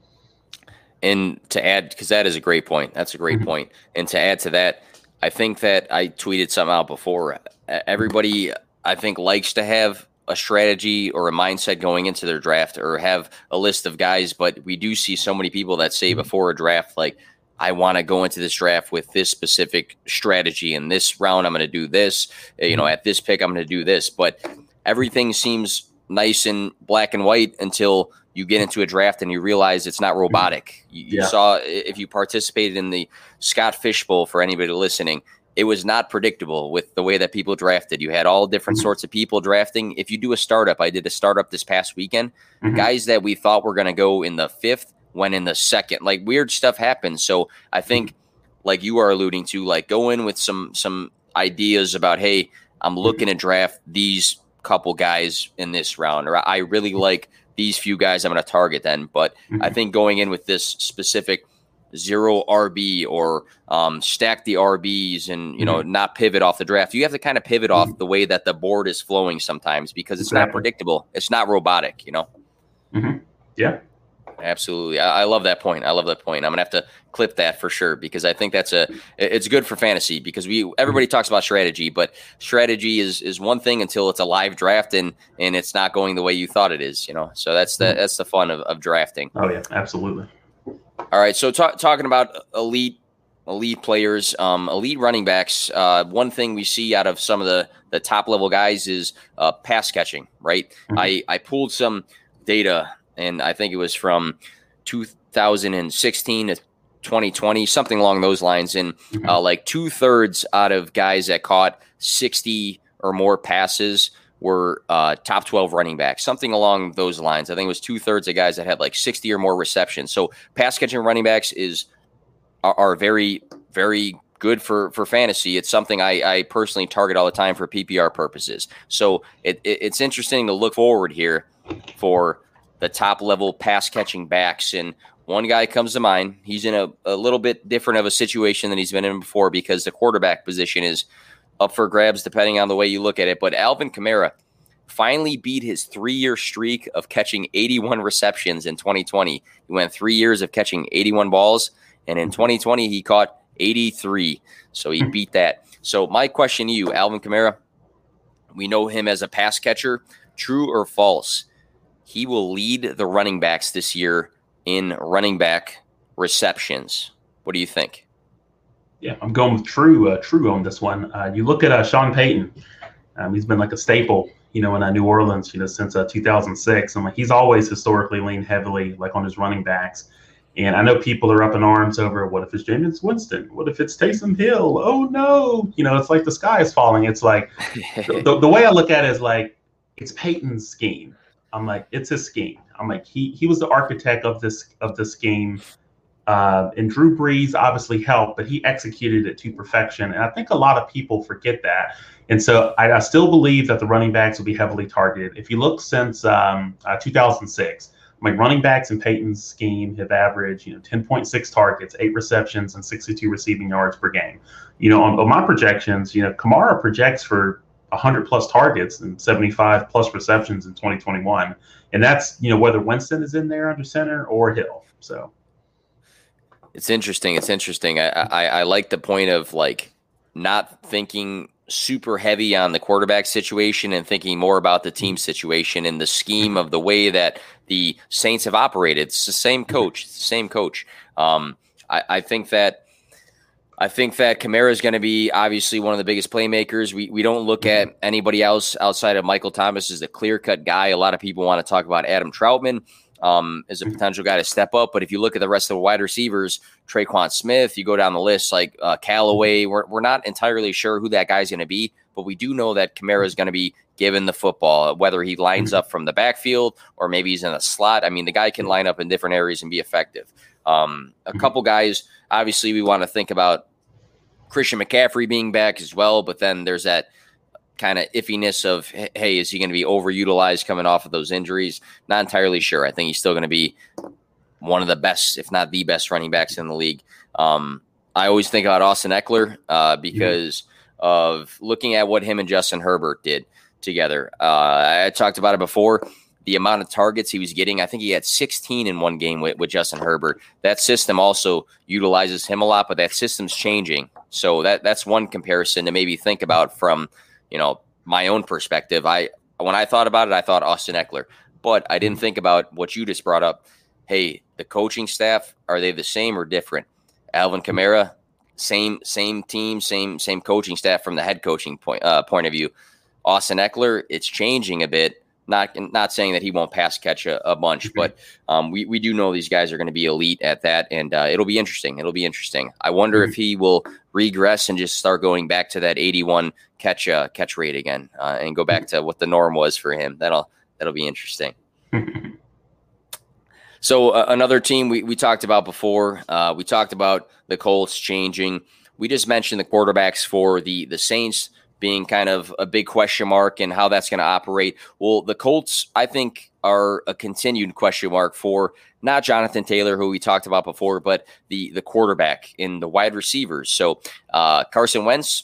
and to add because that is a great point that's a great mm-hmm. point. and to add to that i think that i tweeted something out before everybody i think likes to have a strategy or a mindset going into their draft or have a list of guys but we do see so many people that say mm-hmm. before a draft like I want to go into this draft with this specific strategy. In this round, I'm going to do this. You know, mm-hmm. at this pick, I'm going to do this. But everything seems nice and black and white until you get into a draft and you realize it's not robotic. You, you yeah. saw if you participated in the Scott Fish Bowl for anybody listening, it was not predictable with the way that people drafted. You had all different mm-hmm. sorts of people drafting. If you do a startup, I did a startup this past weekend. Mm-hmm. Guys that we thought were going to go in the fifth went in the second. Like weird stuff happens. So I think, like you are alluding to, like go in with some some ideas about, hey, I'm looking to draft these couple guys in this round, or I really like these few guys I'm going to target then. But mm-hmm. I think going in with this specific zero RB or um, stack the RBs and you know mm-hmm. not pivot off the draft. You have to kind of pivot mm-hmm. off the way that the board is flowing sometimes because it's exactly. not predictable. It's not robotic, you know. Mm-hmm. Yeah, Absolutely. I, I, love that point. I love that point. I'm gonna have to clip that for sure because I think that's a it's good for fantasy because we everybody talks about strategy, but strategy is is one thing until it's a live draft and and it's not going the way you thought it is, you know. So that's the mm-hmm. that's the fun of, of drafting. Oh yeah, absolutely. All right. So talk, talking about elite elite players, um, elite running backs. Uh, one thing we see out of some of the the top level guys is uh, pass catching. Right. Mm-hmm. I I pulled some data and I think it was from 2016 to 2020, something along those lines. And mm-hmm. uh, like two thirds out of guys that caught 60 or more passes were uh, top 12 running backs, something along those lines. I think it was two thirds of guys that had like 60 or more receptions. So pass catching running backs is are, are very, very good for for fantasy. It's something I, I personally target all the time for PPR purposes. So it, it, it's interesting to look forward here for the top level pass catching backs. And one guy comes to mind. He's in a, a little bit different of a situation than he's been in before because the quarterback position is up for grabs depending on the way you look at it. But Alvin Kamara finally beat his three year streak of catching 81 receptions in 2020. He went three years of catching 81 balls, and in 2020, he caught 83. So he beat that. So, my question to you, Alvin Kamara, we know him as a pass catcher. True or false? He will lead the running backs this year in running back receptions. What do you think? Yeah, I'm going with true, uh, true on this one. Uh, you look at uh, Sean Payton; um, he's been like a staple, you know, in uh, New Orleans, you know, since uh, 2006. And like he's always historically leaned heavily like on his running backs. And I know people are up in arms over what if it's Jameis Winston? What if it's Taysom Hill? Oh no! You know, it's like the sky is falling. It's like the, the way I look at it is like it's Payton's scheme I'm like, it's a scheme. I'm like, he he was the architect of this of this game. Uh, and Drew Brees obviously helped, but he executed it to perfection. And I think a lot of people forget that. And so I, I still believe that the running backs will be heavily targeted. If you look since um, uh, 2006, like running backs in Payton's scheme have averaged, you know, 10.6 targets, eight receptions, and 62 receiving yards per game. You know, on, on my projections, you know, Kamara projects for 100 plus targets and 75 plus receptions in 2021. And that's, you know, whether Winston is in there under center or Hill. So it's interesting. It's interesting. I, I, I like the point of like not thinking super heavy on the quarterback situation and thinking more about the team situation and the scheme of the way that the Saints have operated. It's the same coach, it's the same coach. Um, I, I think that I think that Kamara is going to be obviously one of the biggest playmakers. We we don't look at mm-hmm. anybody else outside of Michael Thomas as a clear cut guy. A lot of people want to talk about Adam Trautman um, as a mm-hmm. potential guy to step up. But if you look at the rest of the wide receivers, Tre'Quan Smith, you go down the list like uh, Callaway, mm-hmm. we're, we're not entirely sure who that guy's going to be, but we do know that Kamara is going to be given the football, whether he lines up from the backfield or maybe he's in a slot. I mean, the guy can line up in different areas and be effective. Um, a couple guys, obviously, we want to think about Christian McCaffrey being back as well, but then there's that kind of iffiness of hey, is he going to be overutilized coming off of those injuries? Not entirely sure. I think he's still going to be one of the best, if not the best, running backs in the league. Um, I always think about Austin Ekeler uh, because of looking at what him and Justin Herbert did together. Uh, I talked about it before the amount of targets he was getting. I think he had 16 in one game with, with Justin Herbert. That system also utilizes him a lot, but that system's changing. So that that's one comparison to maybe think about from, you know, my own perspective. I when I thought about it, I thought Austin Ekeler, but I didn't think about what you just brought up. Hey, the coaching staff are they the same or different? Alvin Kamara, same same team, same same coaching staff from the head coaching point uh, point of view. Austin Ekeler, it's changing a bit not not saying that he won't pass catch a, a bunch, mm-hmm. but um, we we do know these guys are going to be elite at that, and uh, it'll be interesting. It'll be interesting. I wonder mm-hmm. if he will regress and just start going back to that 81 catch uh, catch rate again, uh, and go back to what the norm was for him. That'll that'll be interesting. so uh, another team we we talked about before. Uh, we talked about the Colts changing. We just mentioned the quarterbacks for the the Saints being kind of a big question mark and how that's going to operate. Well, the Colts, I think, are a continued question mark for not Jonathan Taylor, who we talked about before, but the the quarterback in the wide receivers. So uh, Carson Wentz,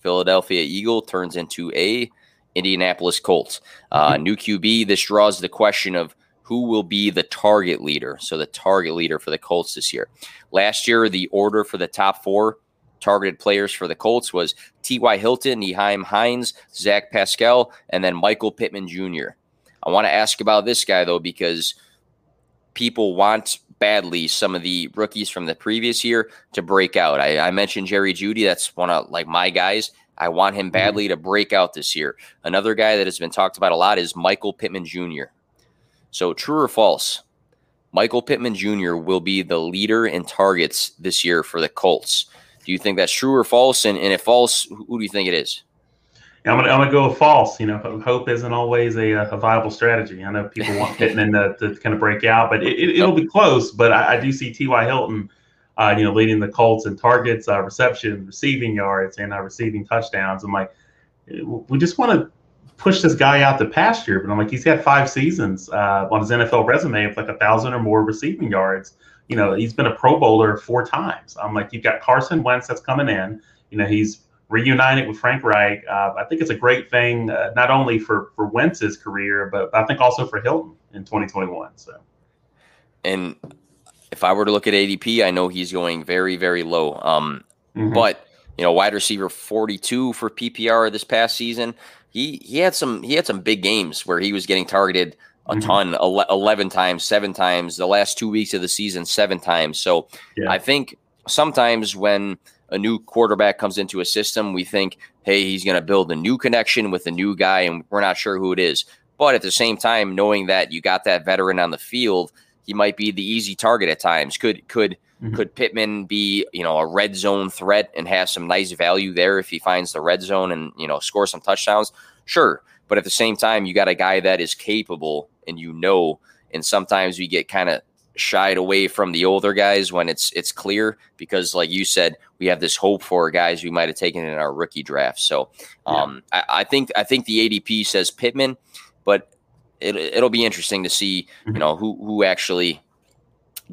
Philadelphia Eagle, turns into a Indianapolis Colts. Uh, mm-hmm. New QB. This draws the question of who will be the target leader. So the target leader for the Colts this year. Last year, the order for the top four targeted players for the Colts was T.Y. Hilton, Nyheim Hines, Zach Pascal, and then Michael Pittman Jr. I want to ask about this guy though because people want badly some of the rookies from the previous year to break out. I, I mentioned Jerry Jeudy. That's one of like my guys. I want him mm-hmm. badly to break out this year. Another guy that has been talked about a lot is Michael Pittman Jr. So, true or false? Michael Pittman Jr. will be the leader in targets this year for the Colts. Do you think that's true or false? And, and if false, who do you think it is? I'm gonna, I'm gonna go false. You know, hope isn't always a, a viable strategy. I know people want Pittman to, to kind of break out, but it, will it, be close. But I, I do see T.Y. Hilton, uh, you know, leading the Colts in targets, uh, reception, receiving yards, and uh, receiving touchdowns. I'm like, we just want to push this guy out to pasture. But I'm like, he's had five seasons uh, on his NFL resume of like a thousand or more receiving yards. You know, he's been a Pro Bowler four times. I'm like, you've got Carson Wentz that's coming in. You know, he's reunited with Frank Reich. Uh, I think it's a great thing, uh, not only for for Wentz's career, but I think also for Hilton in 2021. So, and if I were to look at ADP, I know he's going very very low. Um, mm-hmm. but you know, wide receiver 42 for PPR this past season. He he had some he had some big games where he was getting targeted a mm-hmm. ton 11 times, seven times the last two weeks of the season, seven times. So yeah. I think sometimes when a new quarterback comes into a system, we think, hey, he's going to build a new connection with a new guy, and we're not sure who it is. But at the same time, knowing that you got that veteran on the field, he might be the easy target at times. Could could mm-hmm. could Pittman be you know a red zone threat and have some nice value there if he finds the red zone and you know score some touchdowns? Sure, but at the same time, you got a guy that is capable, and you know, and sometimes we get kind of shied away from the older guys when it's it's clear because like you said we have this hope for guys we might have taken in our rookie draft so um, yeah. I, I, think i think the adp says pittman but it, it'll be interesting to see mm-hmm. you know who who actually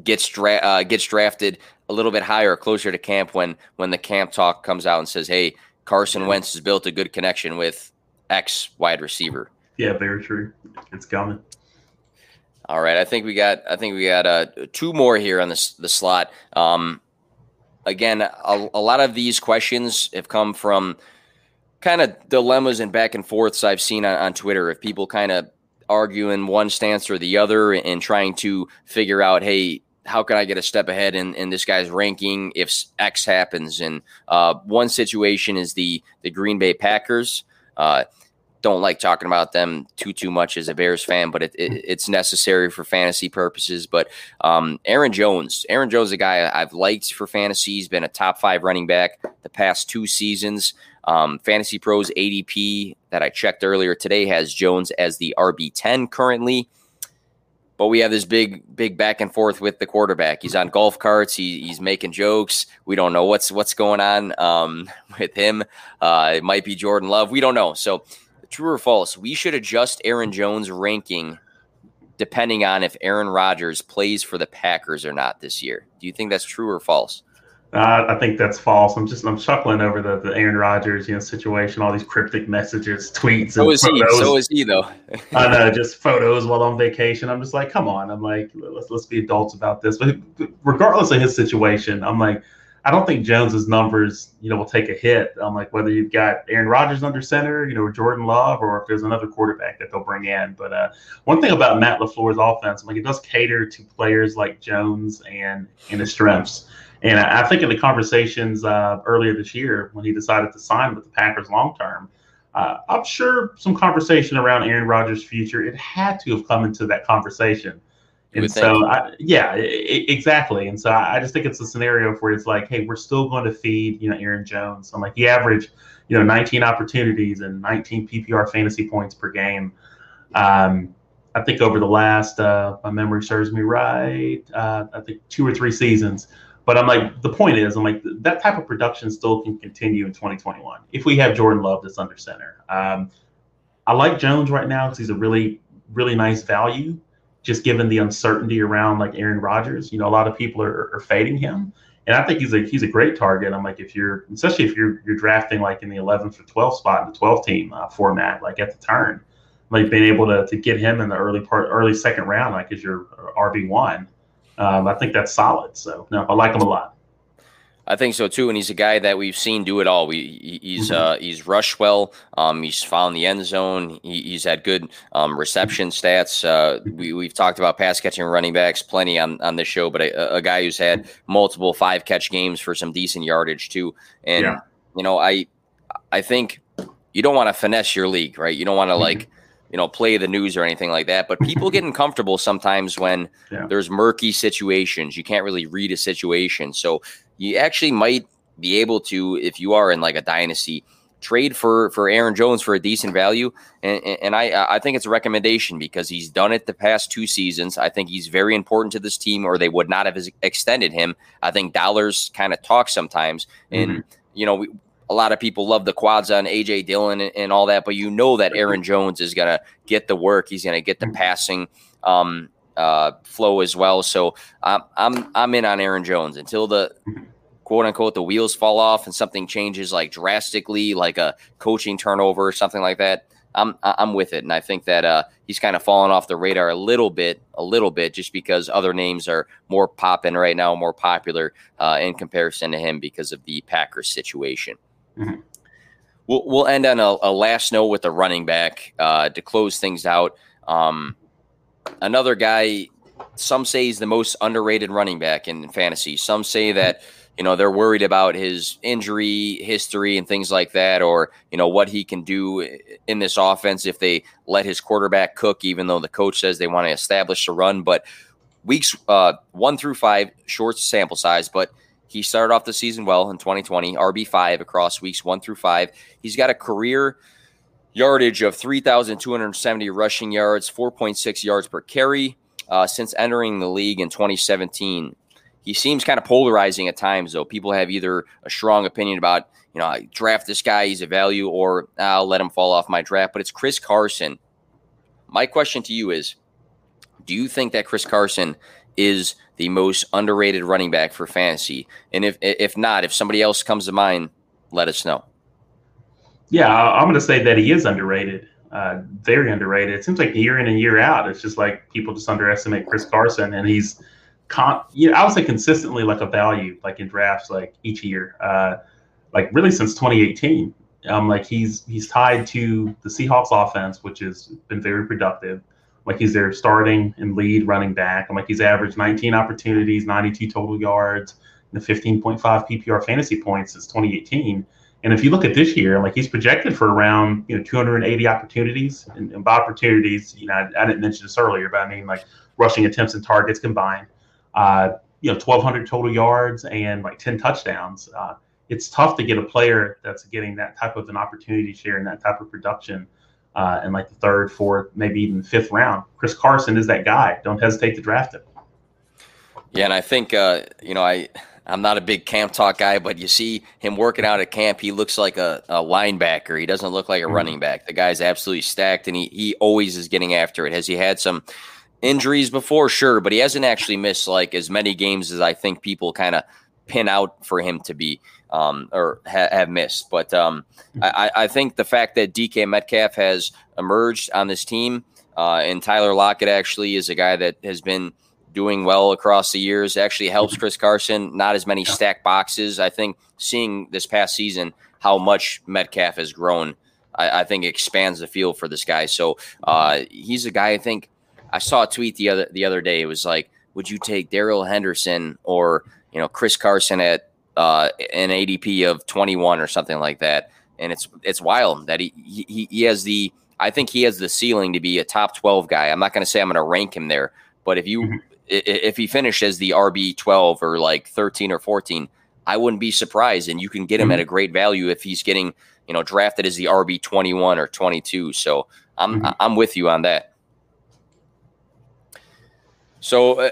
gets dra- uh, gets drafted a little bit higher closer to camp when when the camp talk comes out and says hey carson wentz has built a good connection with x wide receiver yeah very true it's coming all right, I think we got I think we got uh, two more here on this the slot. Um, again, a, a lot of these questions have come from kind of dilemmas and back and forths I've seen on, on Twitter of people kind of arguing one stance or the other and trying to figure out, hey, how can I get a step ahead in, in this guy's ranking if X happens? And uh, one situation is the the Green Bay Packers. Uh, don't like talking about them too too much as a Bears fan, but it, it, it's necessary for fantasy purposes. But um, Aaron Jones, Aaron Jones, a guy I've liked for fantasy. He's been a top five running back the past two seasons. Um, FantasyPros ADP that I checked earlier today has Jones as the RB ten currently. But we have this big, big back and forth with the quarterback. He's on golf carts. He, he's making jokes. We don't know what's what's going on um, with him. Uh, it might be Jordan Love. We don't know. So True or false? We should adjust Aaron Jones' ranking depending on if Aaron Rodgers plays for the Packers or not this year. Do you think that's true or false? Uh, I think that's false. I'm just I'm chuckling over the, the Aaron Rodgers you know situation, all these cryptic messages, tweets. So is photos. he. So is he though. I know, just photos while on vacation. I'm just like, come on. I'm like, let's let's be adults about this. But regardless of his situation, I'm like, I don't think Jones's numbers, you know, will take a hit. I'm like whether you've got Aaron Rodgers under center, you know, or Jordan Love, or if there's another quarterback that they'll bring in. But uh, one thing about Matt LaFleur's offense, like it does cater to players like Jones and and his strengths. And I, I think in the conversations uh, earlier this year when he decided to sign with the Packers long term, uh, I'm sure some conversation around Aaron Rodgers' future it had to have come into that conversation. And so, I, yeah, exactly. And so I just think it's a scenario where it's like, hey, we're still going to feed, you know, Aaron Jones. I'm like, he averaged, you know, 19 opportunities and 19 PPR fantasy points per game. Um, I think over the last, uh, my memory serves me right, uh, I think two or three seasons. But I'm like, the point is, I'm like, that type of production still can continue in 2021 if we have Jordan Love that's under center. Um, I like Jones right now because he's a really, really nice value just given the uncertainty around like Aaron Rodgers. You know, a lot of people are, are fading him. And I think he's a he's a great target. I'm like if you're especially if you're you're drafting like in the 11th or 12th spot in the 12 team uh, format, like at the turn, like being able to, to get him in the early part, early second round, like as your RB one, um, I think that's solid. So no, I like him a lot. I think so too, and he's a guy that we've seen do it all. We he's mm-hmm. uh, he's rushed well. Um, he's found the end zone. He, he's had good um, reception stats. Uh, we we've talked about pass catching running backs plenty on on this show, but a, a, guy who's had multiple five catch games for some decent yardage too. And yeah. you know, I I think you don't want to finesse your league, right? You don't want to mm-hmm. like you know, play the news or anything like that. But people getting comfortable sometimes when yeah. there's murky situations. You can't really read a situation. So you actually might be able to, if you are in like a dynasty, trade for for Aaron Jones for a decent value. And, and I I think it's a recommendation because he's done it the past two seasons. I think he's very important to this team, or they would not have extended him. I think dollars kind of talk sometimes, and mm-hmm. you know. We, a lot of people love the quads on AJ Dillon and, and all that, but you know that Aaron Jones is going to get the work. He's going to get the passing um, uh, flow as well. So I'm I'm I'm in on Aaron Jones until the quote unquote the wheels fall off and something changes like drastically, like a coaching turnover or something like that. I'm I'm with it, and I think that uh, he's kind of fallen off the radar a little bit, a little bit, just because other names are more popping right now, more popular uh, in comparison to him because of the Packers situation. Mm-hmm. We'll, we'll end on a, a, last note with a running back uh, to close things out. Um, another guy, some say he's the most underrated running back in fantasy. Some say that you know they're worried about his injury history and things like that, or you know what he can do in this offense if they let his quarterback cook, even though the coach says they want to establish the run. But weeks uh, one through five, short sample size, but he started off the season well in 2020, RB5 across weeks one through five. He's got a career yardage of 3,270 rushing yards, 4.6 yards per carry uh, since entering the league in 2017. He seems kind of polarizing at times, though. People have either a strong opinion about, you know, I draft this guy, he's a value, or I'll let him fall off my draft. But it's Chris Carson. My question to you is do you think that Chris Carson is the most underrated running back for fantasy? And if if not, if somebody else comes to mind, let us know. Yeah, I'm going to say that he is underrated, uh, very underrated. It seems like year in and year out, it's just like people just underestimate Chris Carson, and he's, con- you know, I would say consistently like a value, like in drafts, like each year, uh, like really since 2018. Um, like he's he's tied to the Seahawks offense, which has been very productive. Like he's their starting and lead running back. I'm like he's averaged 19 opportunities, 92 total yards, and 15.5 PPR fantasy points since 2018. And if you look at this year, like he's projected for around you know 280 opportunities, and, and by opportunities, you know I, I, didn't mention this earlier, but I mean like rushing attempts and targets combined. Uh, you know 1,200 total yards and like 10 touchdowns. Uh, it's tough to get a player that's getting that type of an opportunity share and that type of production uh, in like the third, fourth, maybe even fifth round. Chris Carson is that guy. Don't hesitate to draft him. Yeah, and I think uh, you know I I'm not a big camp talk guy, but you see him working out at camp. He looks like a, a linebacker. He doesn't look like a mm-hmm. running back. The guy's absolutely stacked, and he he always is getting after it. Has he had some injuries before? Sure, but he hasn't actually missed like as many games as I think people kind of pin out for him to be um, or ha- have missed. But um, I, I, think the fact that DK Metcalf has emerged on this team uh, and Tyler Lockett actually is a guy that has been doing well across the years actually helps Chris Carson. Not as many stack boxes. I think seeing this past season how much Metcalf has grown, I, I think expands the field for this guy. So uh, he's a guy I think I saw a tweet the other the other day. It was like, would you take Darrell Henderson or you know Chris Carson at uh, an ADP of 21 or something like that. And it's it's wild that he he, he has the I think he has the ceiling to be a top 12 guy. I'm not going to say I'm going to rank him there, but if you mm-hmm. if he finishes the RB 12 or like 13 or 14, I wouldn't be surprised. And you can get him mm-hmm. at a great value if he's getting you know drafted as the RB 21 or 22. So I'm mm-hmm. I'm with you on that. So uh,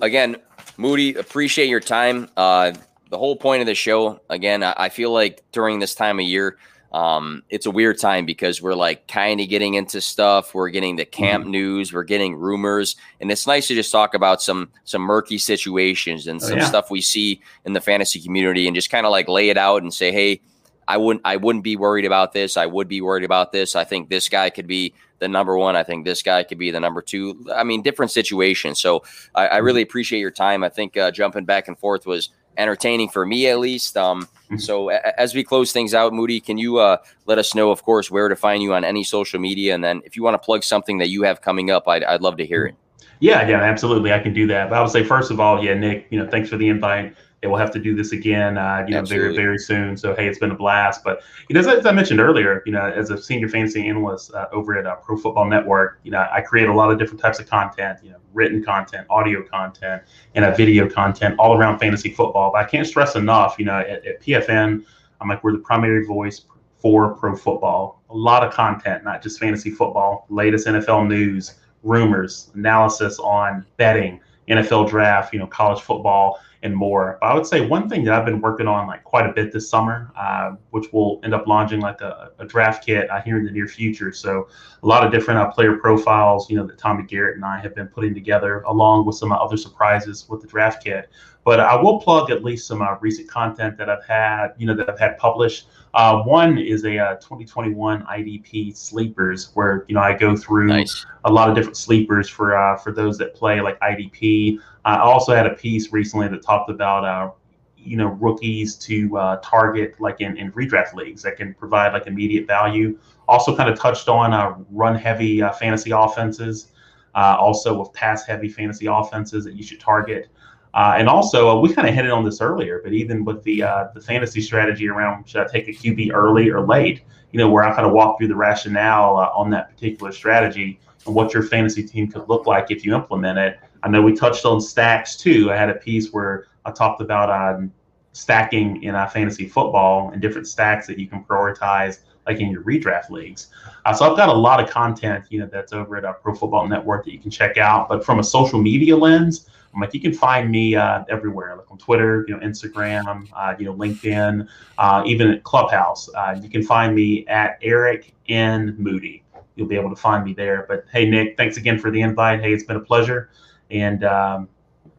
again, Moody, appreciate your time. Uh, the whole point of the show, again, I, I feel like during this time of year, um, it's a weird time because we're like kind of getting into stuff. We're getting the camp mm-hmm. news, we're getting rumors, and it's nice to just talk about some some murky situations and oh, some yeah. stuff we see in the fantasy community, and just kind of like lay it out and say, hey, I wouldn't I wouldn't be worried about this. I would be worried about this. I think this guy could be the number one. I think this guy could be the number two. I mean, different situations. So I, I really appreciate your time. I think uh, jumping back and forth was entertaining for me at least. Um, mm-hmm. so a- as we close things out, Moody, can you uh, let us know, of course, where to find you on any social media, and then if you want to plug something that you have coming up, I'd, I'd love to hear it. Yeah, yeah, absolutely. I can do that. But I would say, first of all, yeah, Nick, you know, thanks for the invite we will have to do this again, uh, you know, Absolutely. very, very soon. So, hey, it's been a blast. But, you know, as, as I mentioned earlier, you know, as a senior fantasy analyst uh, over at uh, Pro Football Network, you know, I create a lot of different types of content, you know, written content, audio content, and a video content all around fantasy football. But I can't stress enough, you know, at, at PFN, I'm like, we're the primary voice for pro football. A lot of content, not just fantasy football, latest NFL news, rumors, analysis on betting, NFL draft, you know, college football and more. But I would say one thing that I've been working on like quite a bit this summer, uh, which will end up launching like a, a draft kit uh, here in the near future. So a lot of different uh, player profiles, you know, that Tommy Garrett and I have been putting together, along with some other surprises with the draft kit. But I will plug at least some uh, recent content that I've had, you know, that I've had published. Uh, one is a uh, 2021 IDP sleepers, where you know I go through nice. a lot of different sleepers for uh, for those that play like IDP. I also had a piece recently that talked about uh, you know rookies to uh, target like in, in redraft leagues that can provide like immediate value. Also, kind of touched on uh, run heavy fantasy offenses. also, with pass heavy fantasy offenses that you should target. Uh, and also, uh, we kind of hit on this earlier, but even with the uh, the fantasy strategy around should I take a QB early or late, you know, where I kind of walk through the rationale uh, on that particular strategy and what your fantasy team could look like if you implement it. I know we touched on stacks too. I had a piece where I talked about um, stacking in uh, fantasy football and different stacks that you can prioritize, like in your redraft leagues. Uh, so I've got a lot of content, you know, that's over at Pro Football Network that you can check out. But from a social media lens, I'm like, you can find me uh, everywhere, like on Twitter, you know, Instagram, uh, you know, LinkedIn, uh, even at Clubhouse. Uh, you can find me at Eric N Moody. You'll be able to find me there. But hey, Nick, thanks again for the invite. Hey, it's been a pleasure. And um,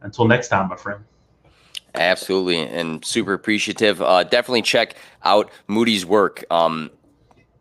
until next time, my friend. Absolutely, and super appreciative. Uh, definitely check out Moody's work. Um,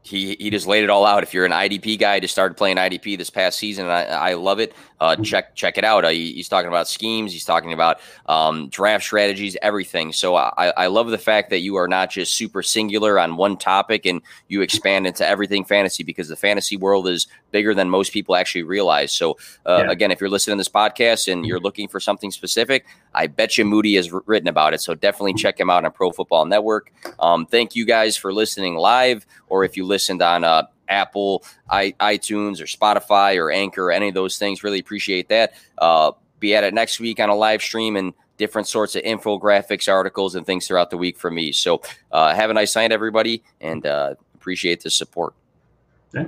he he just laid it all out. If you're an IDP guy, just started playing IDP this past season, and I, I love it. Uh, check check it out. Uh, he's talking about schemes. He's talking about um, draft strategies, everything. So I, I love the fact that you are not just super singular on one topic and you expand into everything fantasy because the fantasy world is bigger than most people actually realize. So uh, yeah. again, if you're listening to this podcast and you're looking for something specific, I bet you Moody has written about it. So definitely check him out on Pro Football Network. Um, thank you guys for listening live, or if you listened on uh, Apple, I, iTunes, or Spotify, or Anchor, or any of those things. Really appreciate that. Uh, be at it next week on a live stream and different sorts of infographics, articles, and things throughout the week from me. So uh, have a nice night, everybody, and uh, appreciate the support. Yeah.